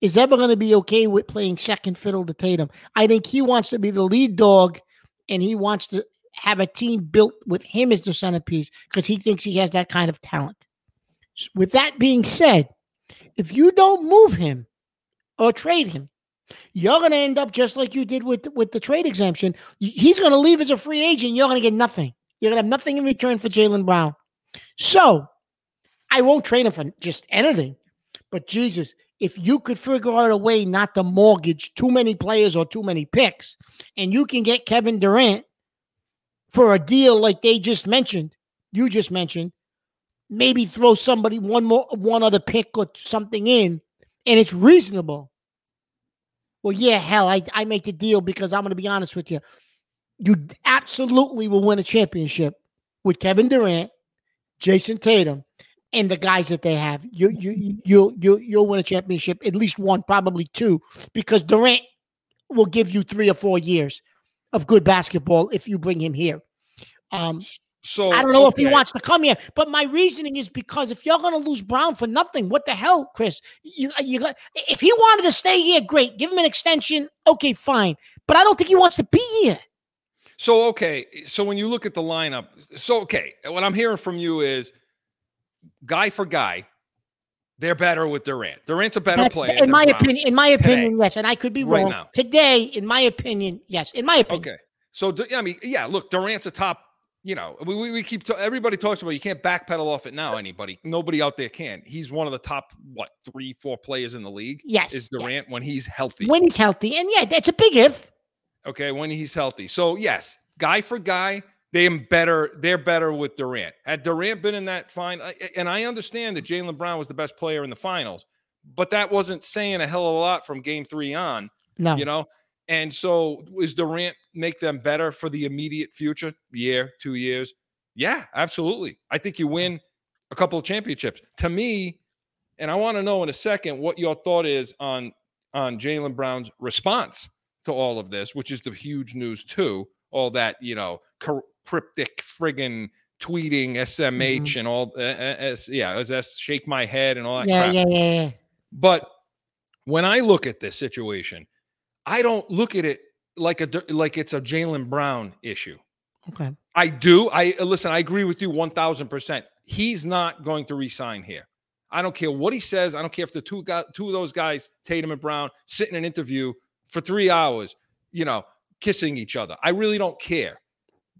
is ever going to be okay with playing second fiddle to Tatum. I think he wants to be the lead dog, and he wants to have a team built with him as the centerpiece because he thinks he has that kind of talent. With that being said, if you don't move him or trade him, you're going to end up just like you did with with the trade exemption. He's going to leave as a free agent. You're going to get nothing. You're going to have nothing in return for Jaylen Brown. So I won't trade him for just anything. But Jesus, if you could figure out a way not to mortgage too many players or too many picks, and you can get Kevin Durant for a deal like they just mentioned, you just mentioned, maybe throw somebody one more one other pick or something in, and it's reasonable. Well, yeah, hell, I, I make the deal because I'm gonna be honest with you. You absolutely will win a championship with Kevin Durant, Jayson Tatum, and the guys that they have. You you you you'll you'll you'll win a championship, at least one, probably two, because Durant will give you three or four years of good basketball if you bring him here. Um, So I don't know if he wants to come here, but my reasoning is because if you're going to lose Brown for nothing, what the hell, Chris? You you got if he wanted to stay here, great, give him an extension. Okay, fine, but I don't think he wants to be here. So okay, so when you look at the lineup, so okay, what I'm hearing from you is guy for guy, they're better with Durant. Durant's a better That's- player. in my opinion, in my today. opinion, yes, and I could be Right wrong. now. Today, in my opinion, yes, in my opinion. Okay. So I mean, yeah, look, Durant's a top, you know, we, we, keep everybody talks about you can't backpedal off it now, anybody. Nobody out there can. He's one of the top, what, three, four players in the league. Yes, Is yeah. Durant when he's healthy. when he's healthy, and yeah, that's a big if. Okay, when he's healthy. So yes, guy for guy, they am better. They're better with Durant. Had Durant been in that fine, I- and I understand that Jaylen Brown was the best player in the finals, but that wasn't saying a hell of a lot from Game Three on. No, You know. And so, is Durant make them better for the immediate future? Year, two years? Yeah, absolutely. I think you win a couple of championships. To me, and I want to know in a second what your thought is on on Jaylen Brown's response to all of this, which is the huge news too. All that you know, cryptic friggin' tweeting, SMH, and all. Uh, uh, S- yeah, as S shake my head and all that. yeah, crap. yeah, yeah, yeah. But when I look at this situation, I don't look at it like a like it's a Jaylen Brown issue. Okay, I do. I uh, listen. I agree with you one thousand percent. He's not going to resign here. I don't care what he says. I don't care if the two guys, two of those guys, Tatum and Brown, sit in an interview for three hours, you know, kissing each other. I really don't care.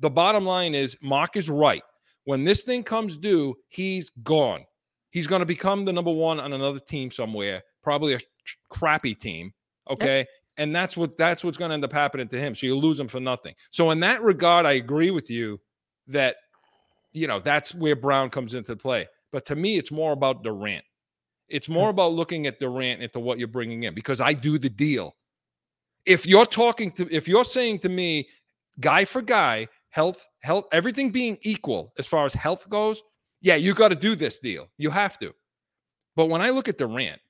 The bottom line is, Mark is right. When this thing comes due, he's gone. He's going to become the number one on another team somewhere, probably a crappy team. Okay. And that's what that's what's going to end up happening to him. So you lose him for nothing. So in that regard, I agree with you that you know that's where Brown comes into play. But to me, it's more about Durant. It's hmm. more about looking at Durant into what you're bringing in because I do the deal. If you're talking to, if you're saying to me, guy for guy, health, health, everything being equal as far as health goes, yeah, you got to do this deal. You have to. But when I look at Durant,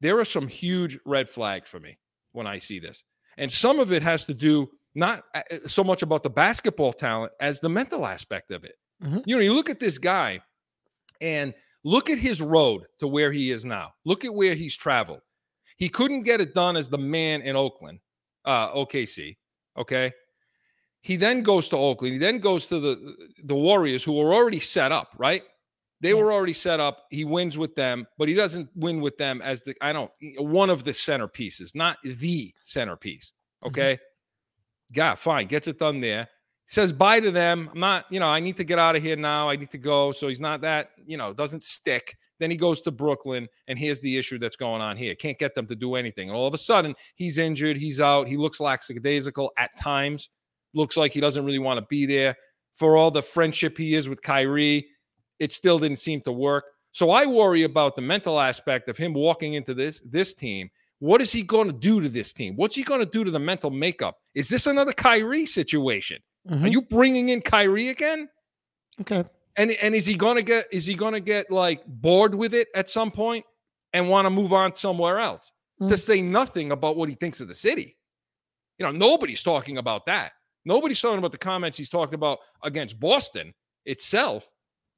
there are some huge red flags for me when I see this. And some of it has to do not uh, so much about the basketball talent as the mental aspect of it. Mhm. You know, you look at this guy and look at his road to where he is now. Look at where he's traveled. He couldn't get it done as the man in Oakland, uh, OKC. Okay. He then goes to Oakland. He then goes to the the Warriors, who were already set up, right? They Yeah. were already set up. He wins with them, but he doesn't win with them as the I don't one of the centerpieces, not the centerpiece. Mm-hmm. Okay. Yeah, fine. Gets it done there. Says bye to them. I'm not, you know, I need to get out of here now. I need to go. So he's not that, you know, doesn't stick. Then he goes to Brooklyn, and here's the issue that's going on here. Can't get them to do anything. And all of a sudden, he's injured. He's out. He looks lackadaisical at times. Looks like he doesn't really want to be there. For all the friendship he is with Kyrie, it still didn't seem to work. So I worry about the mental aspect of him walking into this this team. What is he going to do to this team? What's he going to do to the mental makeup? Is this another Kyrie situation? Are Mhm. you bringing in Kyrie again? Okay. And and is he going to get is he going to get like bored with it at some point and want to move on somewhere else? To Mm. say nothing about what he thinks of the city. You know, nobody's talking about that. Nobody's talking about the comments he's talking about against Boston itself.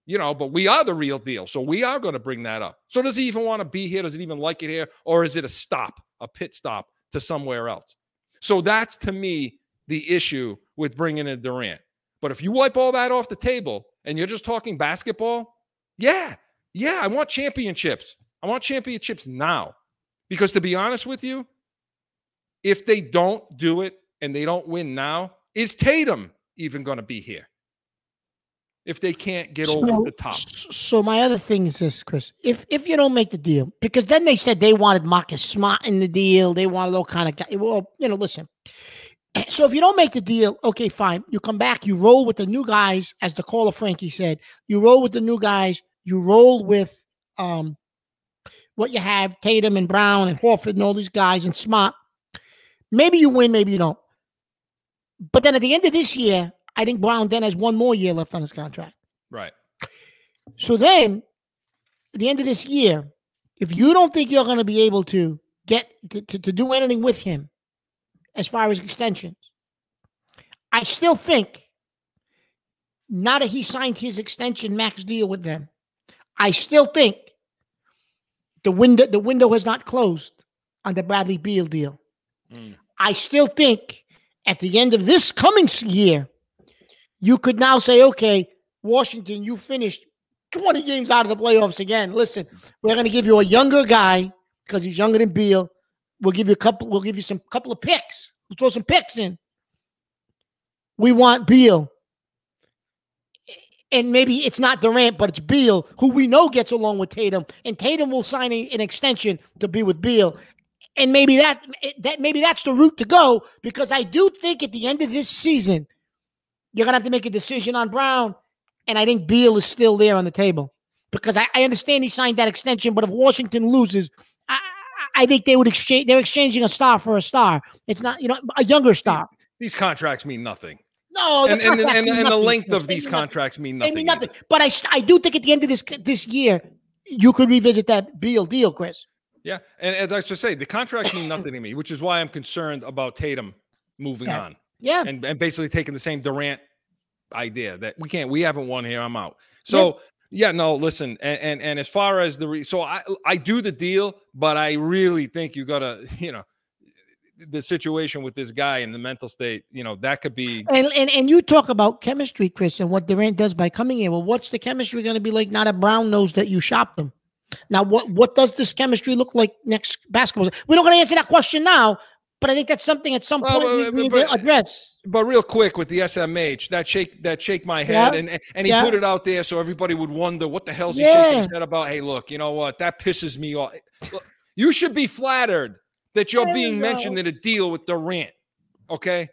You know, but we are the real deal. So we are going to bring that up. So does he even want to be here? Does he even like it here? Or is it a stop, a pit stop to somewhere else? So that's to me the issue with bringing in Durant. But if you wipe all that off the table and you're just talking basketball, yeah, yeah, I want championships. I want championships now. Because to be honest with you, if they don't do it and they don't win now, is Tatum even going to be here? If they can't get over the top. So my other thing is this, Chris. If if you don't make the deal, because then they said they wanted Marcus Smart in the deal, they wanted all kind of guy. Well, you know, listen. So if you don't make the deal, okay, fine. You come back, you roll with the new guys, as the caller Frankie said. You roll with the new guys. You roll with um what you have, Tatum and Brown and Horford and all these guys and Smart. Maybe you win, maybe you don't. But then at the end of this year, I think Brown then has one more year left on his contract. Right. So then, at the end of this year, if you don't think you're going to be able to get to, to, to do anything with him as far as extensions, I still think now that he signed his extension max deal with them, I still think the window the window has not closed on the Bradley Beal deal. Mm. I still think at the end of this coming year, you could now say, okay, Washington, you finished 20 games out of the playoffs again. Listen, we're going to give you a younger guy because he's younger than Beal. We'll give you a couple. We'll give you some couple of picks. We'll throw some picks in. We want Beal, and maybe it's not Durant, but it's Beal, who we know gets along with Tatum, and Tatum will sign a- an extension to be with Beal, and maybe that that maybe that's the route to go because I do think at the end of this season, you're gonna have to make a decision on Brown, and I think Beal is still there on the table because I, I understand he signed that extension, but if Washington loses, I, I think they would exchange. They're exchanging a star for a star. It's not you know a younger star. These contracts mean nothing. No, and, and, and, and, the length of these mean nothing. contracts mean They nothing. mean either. nothing. But I I do think at the end of this this year, you could revisit that Beal deal, Chris. Yeah, and as I say, the contracts mean nothing to me, which is why I'm concerned about Tatum moving Yeah. on Yeah, and, and basically taking the same Durant idea that we can't, we haven't won here. I'm out. So yeah, no, listen, and and, and as far as the re, so I I do the deal, but I really think you gotta you know the situation with this guy and the mental state, you know, that could be and, and and you talk about chemistry, Chris, and what Durant does by coming in. Well, what's the chemistry going to be like Not a Brown knows that you shop them? Now, what what does this chemistry look like next basketball? We're not going to answer that question now, but I think that's something at some Well, point we, but- we need but- to address. but real quick with the SMH, that shake that shake my head, Yeah. and and he Yeah. put it out there so everybody would wonder what the hell's he Yeah. head about. Hey, look, you know what? That pisses me off. Look, you should be flattered that you're There being mentioned in a deal with Durant. Okay.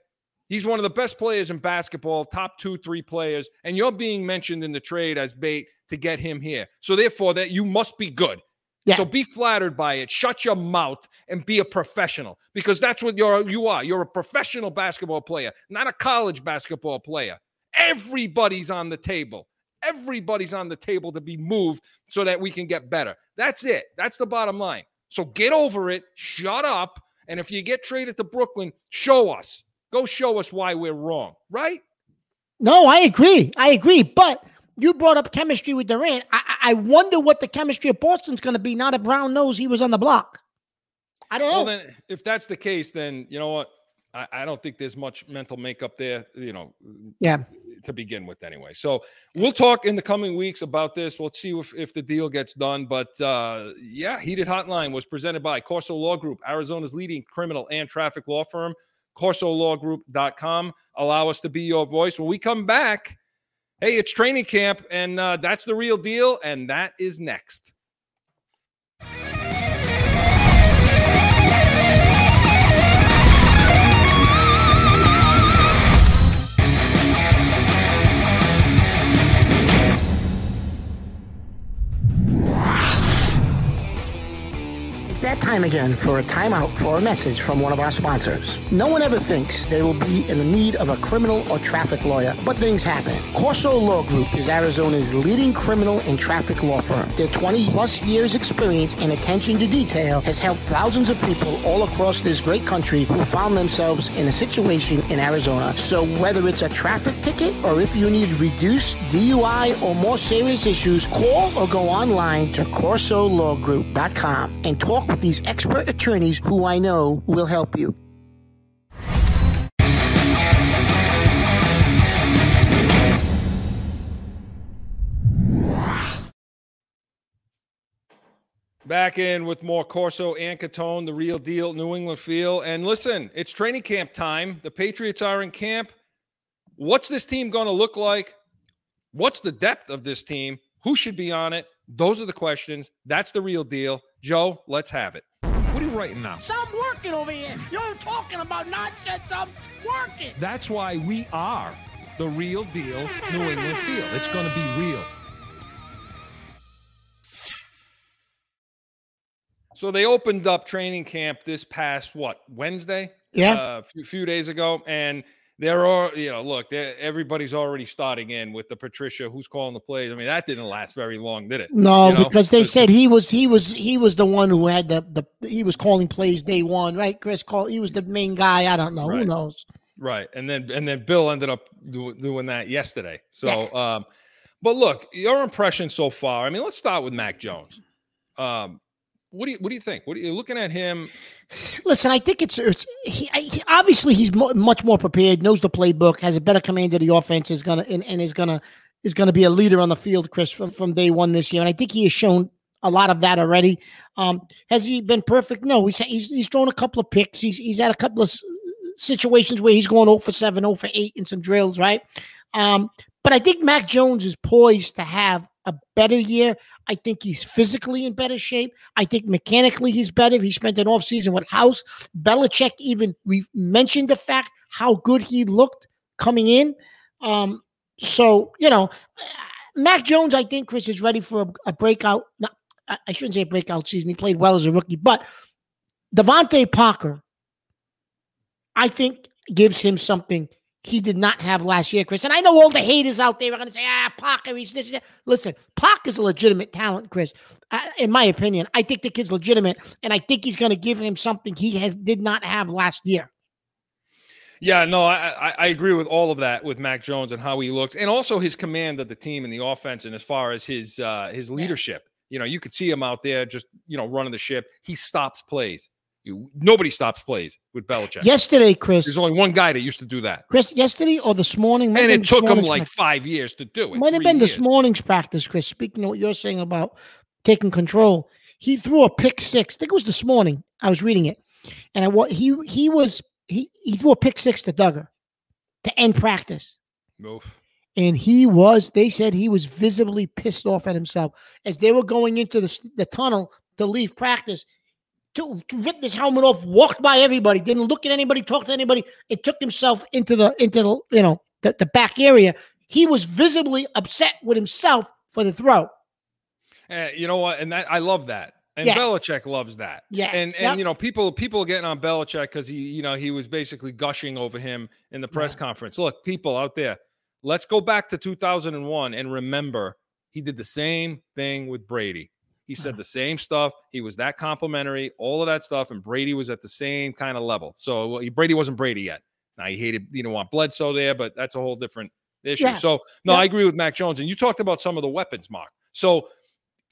He's one of the best players in basketball, top two, three players, and you're being mentioned in the trade as bait to get him here. So therefore, that you must be good. Yeah. So be flattered by it. Shut your mouth and be a professional because that's what you're you are. You're a professional basketball player, not a college basketball player. Everybody's on the table. Everybody's on the table to be moved so that we can get better. That's it. That's the bottom line. So get over it. Shut up. And if you get traded to Brooklyn, show us. Go show us why we're wrong. Right? No, I agree. I agree. But you brought up chemistry with Durant. I, I wonder what the chemistry of Boston's going to be now that Brown knows he was on the block. I don't know. Well, then, if that's the case, then you know what? I, I don't think there's much mental makeup there, you know, yeah. to begin with anyway. So we'll talk in the coming weeks about this. We'll see if, if the deal gets done. But uh, yeah, Heated Hotline was presented by Corso Law Group, Arizona's leading criminal and traffic law firm, corsolawgroup.com. Allow us to be your voice. When we come back, hey, it's training camp, and uh, that's the real deal, and that is next. Time again for a timeout for a message from one of our sponsors. No one ever thinks they will be in the need of a criminal or traffic lawyer, but things happen. Corso Law Group is Arizona's leading criminal and traffic law firm. Their 20 plus years experience and attention to detail has helped thousands of people all across this great country who found themselves in a situation in Arizona. So whether it's a traffic ticket or if you need reduced DUI or more serious issues, call or go online to corsolawgroup.com and talk with these expert attorneys who I know will help you. Back in with more Corso and Catone, the real deal, New England feel. And listen, it's training camp time. The Patriots are in camp. What's this team going to look like? What's the depth of this team? Who should be on it? Those are the questions. That's the real deal. Joe, let's have it. What are you writing now? So I'm working over here. You're talking about nonsense. I'm working. That's why we are the real deal New England feel. It's going to be real. So they opened up training camp this past what Wednesday? Yeah. uh, a few, few days ago, and there are you know look, everybody's already starting in with the Patricia who's calling the plays. I mean that didn't last very long, did it? No, You know, because they said he was he was he was the one who had the the he was calling plays day one, right? Chris call he was the main guy. I don't know. Who knows? Right. And then and then Bill ended up do, doing that yesterday. So um but look, your impression so far. I mean, let's start with Mac Jones. Um what do you what do you think? What are you looking at him? Listen, I think it's, it's he, I- he obviously he's mo- much more prepared, knows the playbook, has a better command of the offense, is gonna and, and is gonna is gonna be a leader on the field, Chris, from, from day one this year. And I think he has shown a lot of that already. Um, has he been perfect? No, he's he's, he's thrown a couple of picks. He's he's had a couple of situations where he's going 0 for 7, 0 for 8 in some drills, right? Um, but I think Mac Jones is poised to have a better year. I think he's physically in better shape. I think mechanically he's better. He spent an offseason with House. Belichick even re- mentioned the fact how good he looked coming in. Um, so, you know, Mac Jones, I think, Chris, is ready for a, a breakout. Not, I I shouldn't say a breakout season. He played well as a rookie, but DeVante Parker, I think, gives him something he did not have last year, Chris. And I know all the haters out there are going to say, ah, Parker, he's this. that." Listen, Parker's a legitimate talent, Chris. Uh, in my opinion, I think the kid's legitimate, and I think he's going to give him something he has did not have last year. Yeah, no, I, I I agree with all of that with Mac Jones and how he looks, and also his command of the team and the offense, and as far as his uh, his leadership. You know, you could see him out there just you know running the ship. He stops plays. Nobody stops plays with Belichick. Yesterday, Chris, There's only one guy that used to do that, Chris, yesterday or this morning, and it took him like practice. five years to do it. might have been this morning's practice, Chris. Speaking of what you're saying about taking control, he threw a pick six. I think it was this morning. I was reading it, and I he he was he he threw a pick six to Dugger to end practice. Oof. and he was they said he was visibly pissed off at himself as they were going into the, the tunnel to leave practice to, to rip this helmet off walked by everybody didn't look at anybody talk to anybody it took himself into the into the you know the, the back area he was visibly upset with himself for the throw Eh, you know what? And that I love that. And Yeah. Belichick loves that. Yeah. And and Yep. you know, people people are getting on Belichick because he, you know, he was basically gushing over him in the press conference. Look, people out there, let's go back to 2001 and remember he did the same thing with Brady. He said uh-huh. the same stuff. He was that complimentary, all of that stuff, and Brady was at the same kind of level. So well, he- Brady wasn't Brady yet. Now he hated, you know, want Bledsoe there, but that's a whole different issue. Yeah. So no, Yeah. I agree with Mac Jones. And you talked about some of the weapons, Mark. So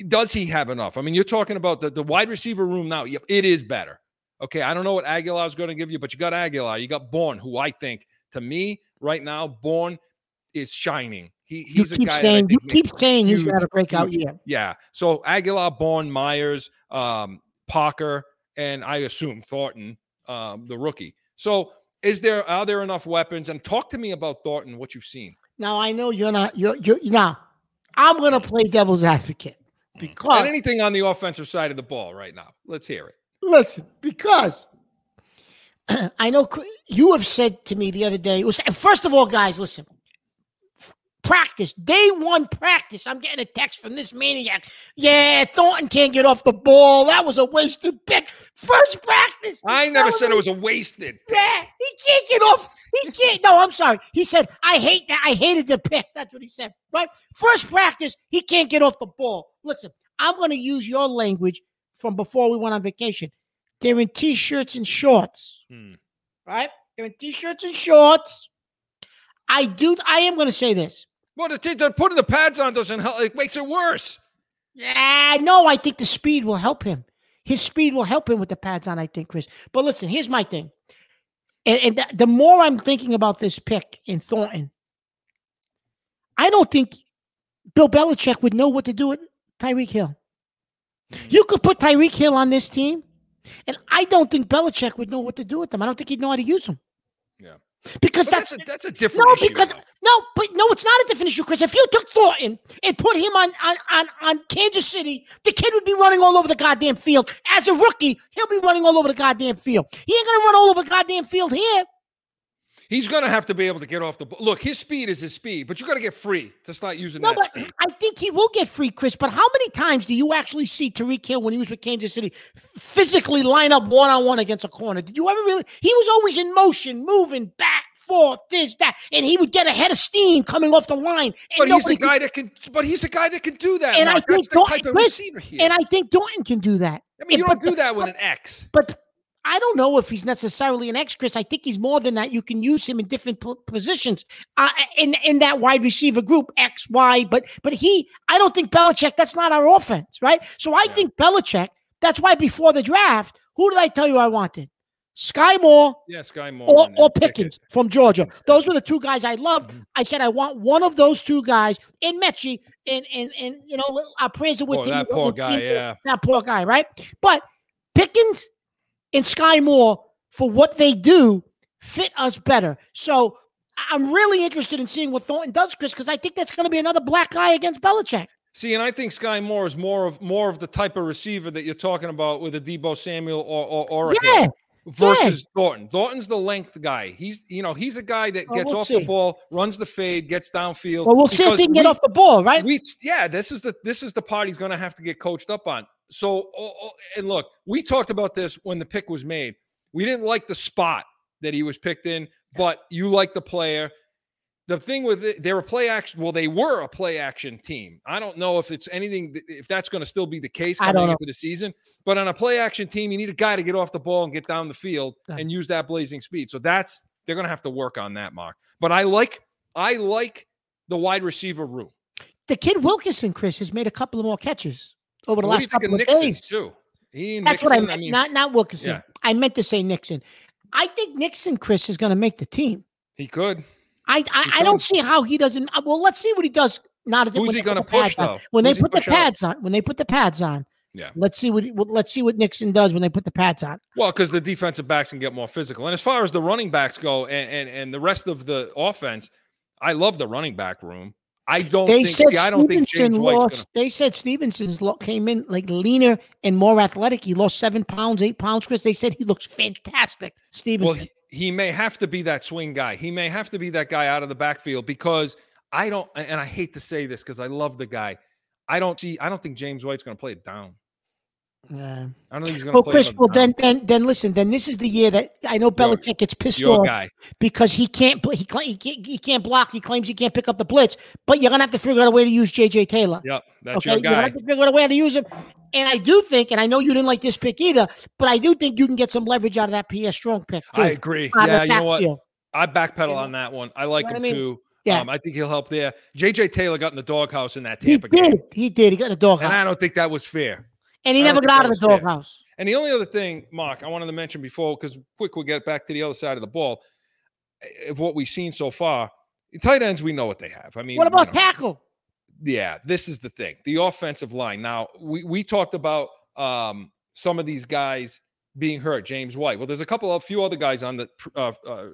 does he have enough? I mean, you're talking about the, the wide receiver room now. Yep, it is better. Okay, I don't know what Agholor is going to give you, but you got Agholor, you got Bourne, who I think, to me, right now, Bourne is shining. He, you he's a keep guy. saying you keep saying he's huge, got a breakout huge- year Yeah. So Agholor, Bourne, Meyers, um, Parker, and I assume Thornton, um, the rookie. So is there are there enough weapons? And talk to me about Thornton, what you've seen. now i know you're not you're you're now i'm gonna play devil's advocate because And anything on the offensive side of the ball right now. Let's hear it. Listen, because I know you have said to me the other day. Was first of all, guys, listen. Practice, day one practice, I'm getting a text from this maniac. Yeah, Thornton can't get off the ball. That was a wasted pick. First practice. I never said it was a wasted. Yeah, he can't get off. He can't. No, I'm sorry. He said, I hate that. I hated the pick. That's what he said. Right? First practice, he can't get off the ball. Listen, I'm going to use your language from before we went on vacation. They're in t shirts and shorts. Hmm. Right? They're in t shirts and shorts. I do. I am going to say this. Well, the, the putting the pads on doesn't help. It makes it worse. Yeah, no, I think the speed will help him. His speed will help him with the pads on, I think, Chris. But listen, here's my thing. And, and th- the more I'm thinking about this pick in Thornton, I don't think Bill Belichick would know what to do with Tyreek Hill. You could put Tyreek Hill on this team, and I don't think Belichick would know what to do with them. I don't think he'd know how to use them. Yeah. Because that's that's a, that's a different no, issue. because though. no, but no, it's not a different issue, Chris. If you took Thornton and put him on on on, on Kansas City, the kid would be running all over the goddamn field. As a rookie, he'll be running all over the goddamn field. He ain't gonna run all over the goddamn field here. He's going to have to be able to get off the ball. Look, his speed is his speed, but you got to get free to start using No, that but. I think he will get free, Chris. But how many times do you actually see Tyreek Hill when he was with Kansas City physically line up one on one against a corner? Did you ever really? He was always in motion, moving back, forth, this, that, and he would get a head of steam coming off the line. And But he's a nobody could- guy that can. But he's a guy that can do that. And I think That's the type of Chris, receiver here. And I think Thornton can do that. I mean, you don't do the- that with an X. But I don't know if he's necessarily an X, Chris. I think he's more than that. You can use him in different po- positions uh, in in that wide receiver group, X, Y. But but he, I don't think Belichick. That's not our offense, right? So I Yeah. think Belichick. That's why before the draft, who did I tell you I wanted? Skyy Moore Yeah, Skyy Moore or, or and Pickett. Pickens from Georgia. Those were the two guys I loved. I said I want one of those two guys in Mechie, and and and you know our prayers are with Oh, him. that poor guy. with- Yeah. that poor guy, right? But Pickens and Skyy Moore, for what they do, fit us better. So I'm really interested in seeing what Thornton does, Chris, because I think that's going to be another black guy against Belichick. See, and I think Skyy Moore is more of more of the type of receiver that you're talking about with a Deebo Samuel or or, or a Yeah, Hill versus Thornton. Thornton's the length guy. He's you know he's a guy that gets we'll off see. the ball, runs the fade, gets downfield. Well, we'll see if he can get off the ball, right? We yeah, this is the this is the part he's going to have to get coached up on. So oh, oh, and look, we talked about this when the pick was made. We didn't like the spot that he was picked in, but you like the player. The thing with it, they're a play action. Well, they were a play action team. I don't know if it's anything if that's going to still be the case I coming into the season. But on a play action team, you need a guy to get off the ball and get down the field Yeah. and use that blazing speed. So that's they're going to have to work on that, Mark. But I like I like the wide receiver room. the kid Wilkinson, Chris, has made a couple of more catches over the last couple of Nixon days. too? That's what I Nixon, meant. mean, not not Wilkinson. yeah. I meant to say Nixon. I think Nixon, Chris, is going to make the team. he could. I I, He I don't see how he doesn't. uh, Well, let's see what he does. Not Who's he the pads push, though? When Who's they put the push out? pads on. When they put the pads on. Yeah. Let's see what let's see what Nixon does when they put the pads on. Well, because the defensive backs can get more physical. And as far as the running backs go, and and, and the rest of the offense, I love the running back room. I don't They think. said See, I don't think James White's lost. to. They said Stevenson's lo- came in like leaner and more athletic. He lost seven pounds, eight pounds. Chris, they said he looks fantastic. Well, Stevenson. he, he may have to be that swing guy. He may have to be that guy out of the backfield because I don't. And I hate to say this because I love the guy. I don't see. I don't think James White's going to play it down. Yeah. I don't think he's going to Well. Chris. Well, then, then, then, listen. Then this is the year that I know Your- Belichick gets pissed your off guy. because he can't. pl- He cla- he can't, he can't block. He claims he can't pick up the blitz. But you're gonna have to figure out a way to use J.J. Taylor. Yep, that's okay, your you're gonna have to figure out a way to use him. And I do think, and I know you didn't like this pick either, but I do think you can get some leverage out of that P.S. Strong pick. Too, I agree. Yeah, you know what? backfield. I backpedal You know- on that one. I like know him I mean? too. Yeah. Um, I think he'll help there. JJ Taylor got in the doghouse in that He Tampa game. did. He did. He got in the doghouse. And doghouse, I don't think that was fair. And he never got out of the that was fair. doghouse. And the only other thing, Mark, I wanted to mention before, because quick, we'll get back to the other side of the ball eh, of what we've seen so far. Tight ends, we know what they have. I mean, What you about know, tackle? yeah, this is the thing. The offensive line. Now, we, we talked about um, some of these guys being hurt, James White. Well, there's a couple of few other guys on the uh, uh,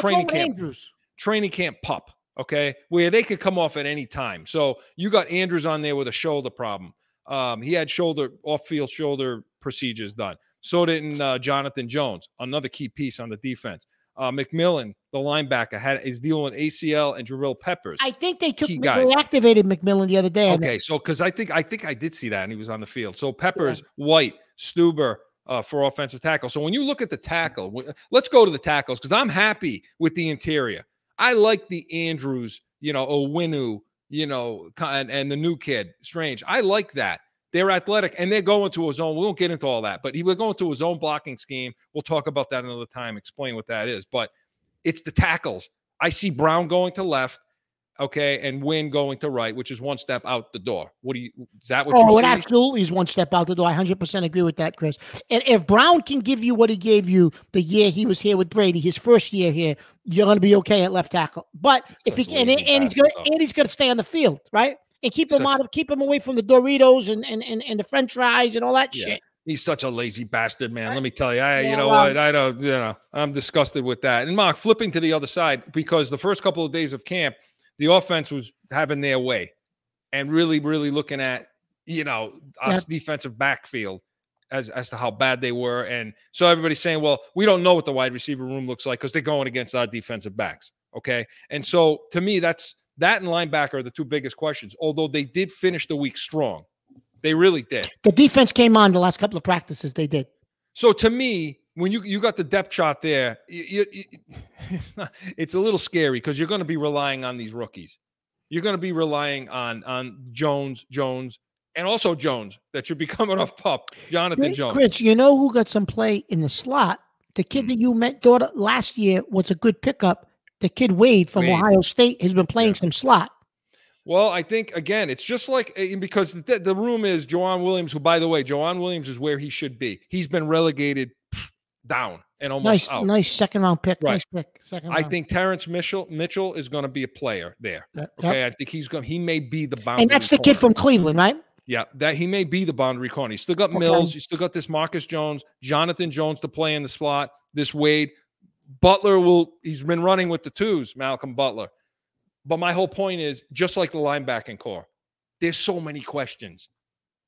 training camp Andrews? training camp pup, okay, where they could come off at any time. So you got Andrews on there with a shoulder problem. Um, he had shoulder off-field shoulder procedures done. So did uh, Jonathan Jones, another key piece on the defense. Uh, McMillan, the linebacker, had is dealing with ACL and Jabrill Peppers. I think they took they guys. activated McMillan the other day. Okay, so because I think I think I did see that and he was on the field. So Peppers, White, Stueber uh, for offensive tackle. So when you look at the tackle, w- let's go to the tackles because I'm happy with the interior. I like the Andrews, you know, Onwenu, you know, and, and the new kid, Strange. I like that. They're athletic and they're going to a zone. We won't get into all that, but he was going to his own blocking scheme. We'll talk about that another time, explain what that is. But it's the tackles. I see Brown going to left, okay, and Wynn going to right, which is one step out the door. What do you is that what Oh, it see? absolutely is one step out the door. I 100% agree with that, Chris. And if Brown can give you what he gave you the year he was here with Brady, his first year here, you're going to be okay at left tackle. But if he and, and he's gonna, and he's going to stay on the field, right? And keep him Such out of keep him away from the Doritos and and and, and the French fries and all that Yeah. shit. He's such a lazy bastard, man. Let me tell you. I, Yeah, you know well- what? I don't, you know, I'm disgusted with that. And Mark, flipping to the other side, because the first couple of days of camp, the offense was having their way and really, really looking at, you know, us defensive backfield as, as to how bad they were. And so everybody's saying, well, we don't know what the wide receiver room looks like because they're going against our defensive backs. Okay. And so to me, that's that and linebacker are the two biggest questions, although they did finish the week strong. They really did. The defense came on the last couple of practices they did. So to me, when you you got the depth chart there, you, you, it's not it's a little scary because you're going to be relying on these rookies. You're going to be relying on on Jones, Jones, and also Jones that should be coming off pup, Jonathan Jones. Chris, you know who got some play in the slot? The Hmm. kid that you met thought last year was a good pickup. The kid Wade from Wade. Ohio State has been playing Yeah. some slot. Well, I think again, it's just like eh, because the, the room is Joejuan Williams, who, by the way, Joejuan Williams is where he should be. He's been relegated down and almost Nice, out. nice second round pick. Right. Nice pick. Second Round. I think Terrance Mitchell Mitchell is going to be a player there. Yep, Okay. I think he's going. He may be the boundary. And that's the kid from Cleveland, right? Yeah, that he may be the boundary corner. You still got Okay. Mills. You still got this Marcus Jones, Jonathan Jones to play in the slot. This Wade Butler will. He's been running with the twos, Malcolm Butler. But my whole point is, just like the linebacking core, there's so many questions.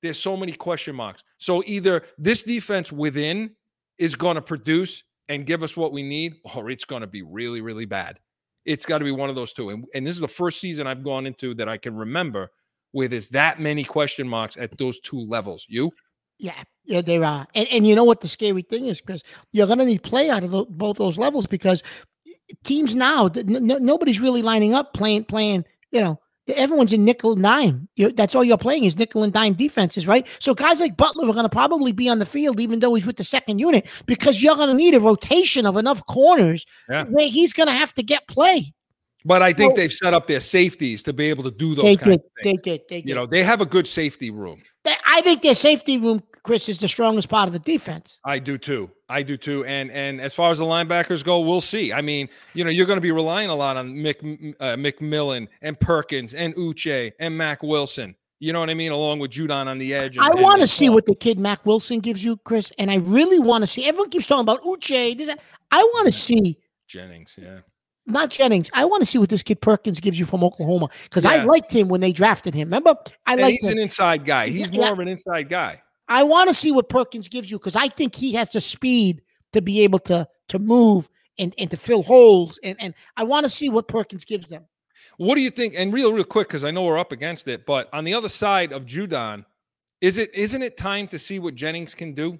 There's so many question marks. So either this defense within is going to produce and give us what we need, or it's going to be really, really bad. It's got to be one of those two. And, and this is the first season I've gone into that I can remember where there's that many question marks at those two levels. You? Yeah, yeah, they are. And, and you know what the scary thing is? Because you're going to need play out of tho- both those levels because eh, teams now, n- nobody's really lining up playing, playing, you know, everyone's in nickel and dime. you that's all you're playing is nickel and dime defenses, right? So guys like Butler are going to probably be on the field, even though he's with the second unit, because you're going to need a rotation of enough corners Yeah. where he's going to have to get play. But I think they've set up their safeties to be able to do those They did, of they things. did, they did. You know, they have a good safety room. I think their safety room, Chris, is the strongest part of the defense. I do too. I do too. And and as far as the linebackers go, we'll see. I mean, you know, you're going to be relying a lot on Mick uh, McMillan and Perkins and Uche and Mack Wilson. You know what I mean? Along with Judon on the edge. and- I want to see what the kid Mack Wilson gives you, Chris, and I really want to see. Everyone keeps talking about Uche. This. I want to see Jennings. Yeah. not Jennings. I want to see what this kid Perkins gives you from Oklahoma because I liked him when they drafted him. Remember, I like. he's him. an inside guy. He's Yeah. more of an inside guy. I want to see what Perkins gives you because I think he has the speed to be able to to move and, and to fill holes. And, and I want to see what Perkins gives them. What do you think? And real, real quick, because I know we're up against it, but on the other side of Judon, is it isn't it time to see what Jennings can do?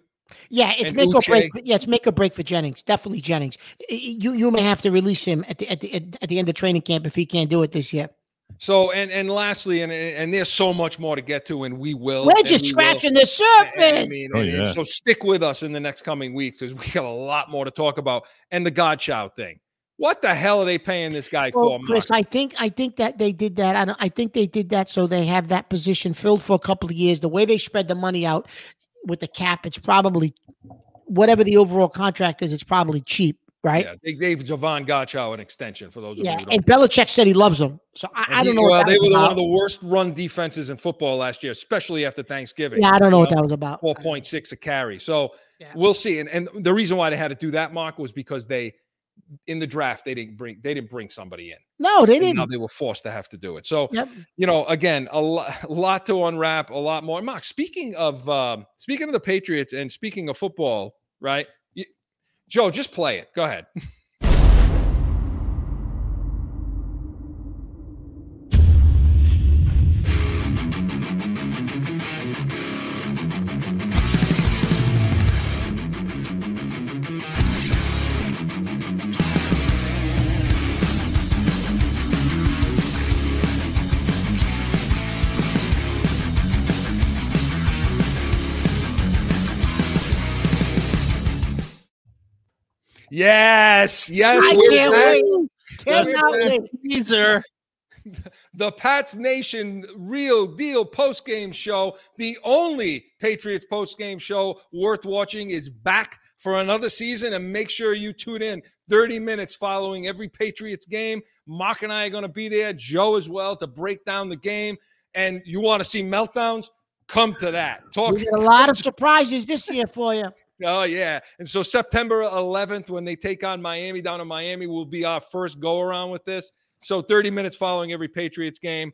Yeah, it's And make or break. For- Yeah, it's make or break for Jennings. Definitely Jennings. You you may have to release him at the at the at the end of training camp if he can't do it this year. So and and lastly, and and there's so much more to get to, and we will. We're just we will. scratching the And- surface. I mean, Oh, and- and yeah. so stick with us in the next coming weeks because we got a lot more to talk about. And the Godchaux thing. What the hell are they paying this guy Well, for? Chris, Mark? I think I think that they did that. I, don't, I think they did that so they have that position filled for a couple of years. The way they spread the money out with the cap, it's probably whatever the overall contract is. It's probably cheap, right? Yeah, they gave Davon Godchaux an extension for those of Yeah, you who don't and Belichick said he loves him. So I, I don't he- know. Well, they were the- one of the worst run defenses in football last year, especially after Thanksgiving. Yeah, I don't know You what that was about. Four point six a carry. So Yeah. we'll see. And and the reason why they had to do that, Mark, was because they in the draft they didn't bring they didn't bring somebody in. No, they didn't. they were forced to have to do it. So Yep. you know, again, a lot, a lot to unwrap, a lot more. Mark, speaking of um, speaking of the Patriots and speaking of football, right? Joe, just play it. Go ahead. Yes, yes. I we're can't back. wait. Cannot wait. Teaser. the Pats Nation real deal post game show. The only Patriots post game show worth watching is back for another season. And make sure you tune in 30 minutes following every Patriots game. Mark and I are going to be there, Joe as well, to break down the game. And you want to see meltdowns? Come to that. Talk. A lot of surprises this year for you. Oh yeah, and so September 11th, when they take on Miami down in Miami, will be our first go around with this. So 30 minutes following every Patriots game,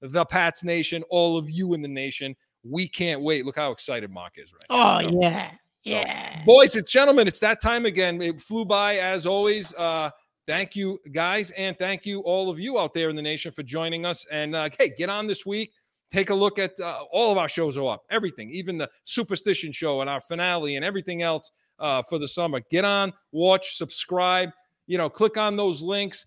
the Pats Nation, all of you in the nation, we can't wait. Look how excited Mark is right now. Oh yeah, yeah. Boys and gentlemen, it's that time again. It flew by as always. Uh, thank you, guys, and thank you all of you out there in the nation for joining us. And uh, hey, get on this week. Take a look at uh, all of our shows are up. Everything, even the Superstition show and our finale and everything else uh, for the summer. Get on, watch, subscribe. You know, click on those links.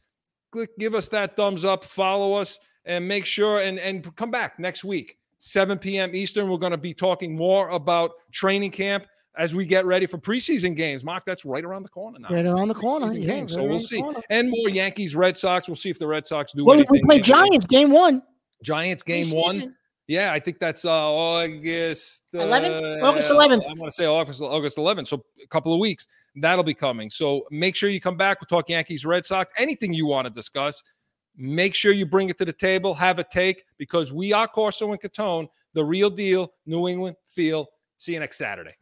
Click, give us that thumbs up. Follow us, and make sure and and come back next week, 7 p.m. Eastern. We're going to be talking more about training camp as we get ready for preseason games. Mark, that's right around the corner now. Right around the corner. Preseason Yeah, games. right so we'll see. corner. And more Yankees, Red Sox. We'll see if the Red Sox do Well, we play Giants game one. Giants game one. Yeah, I think that's uh, August 11th? August uh, 11th. I want to say August August 11th. So a couple of weeks that'll be coming. So make sure you come back. We'll talk Yankees, Red Sox, anything you want to discuss. Make sure you bring it to the table, have a take because we are Corso and Catone, the real deal, New England feel. See you next Saturday.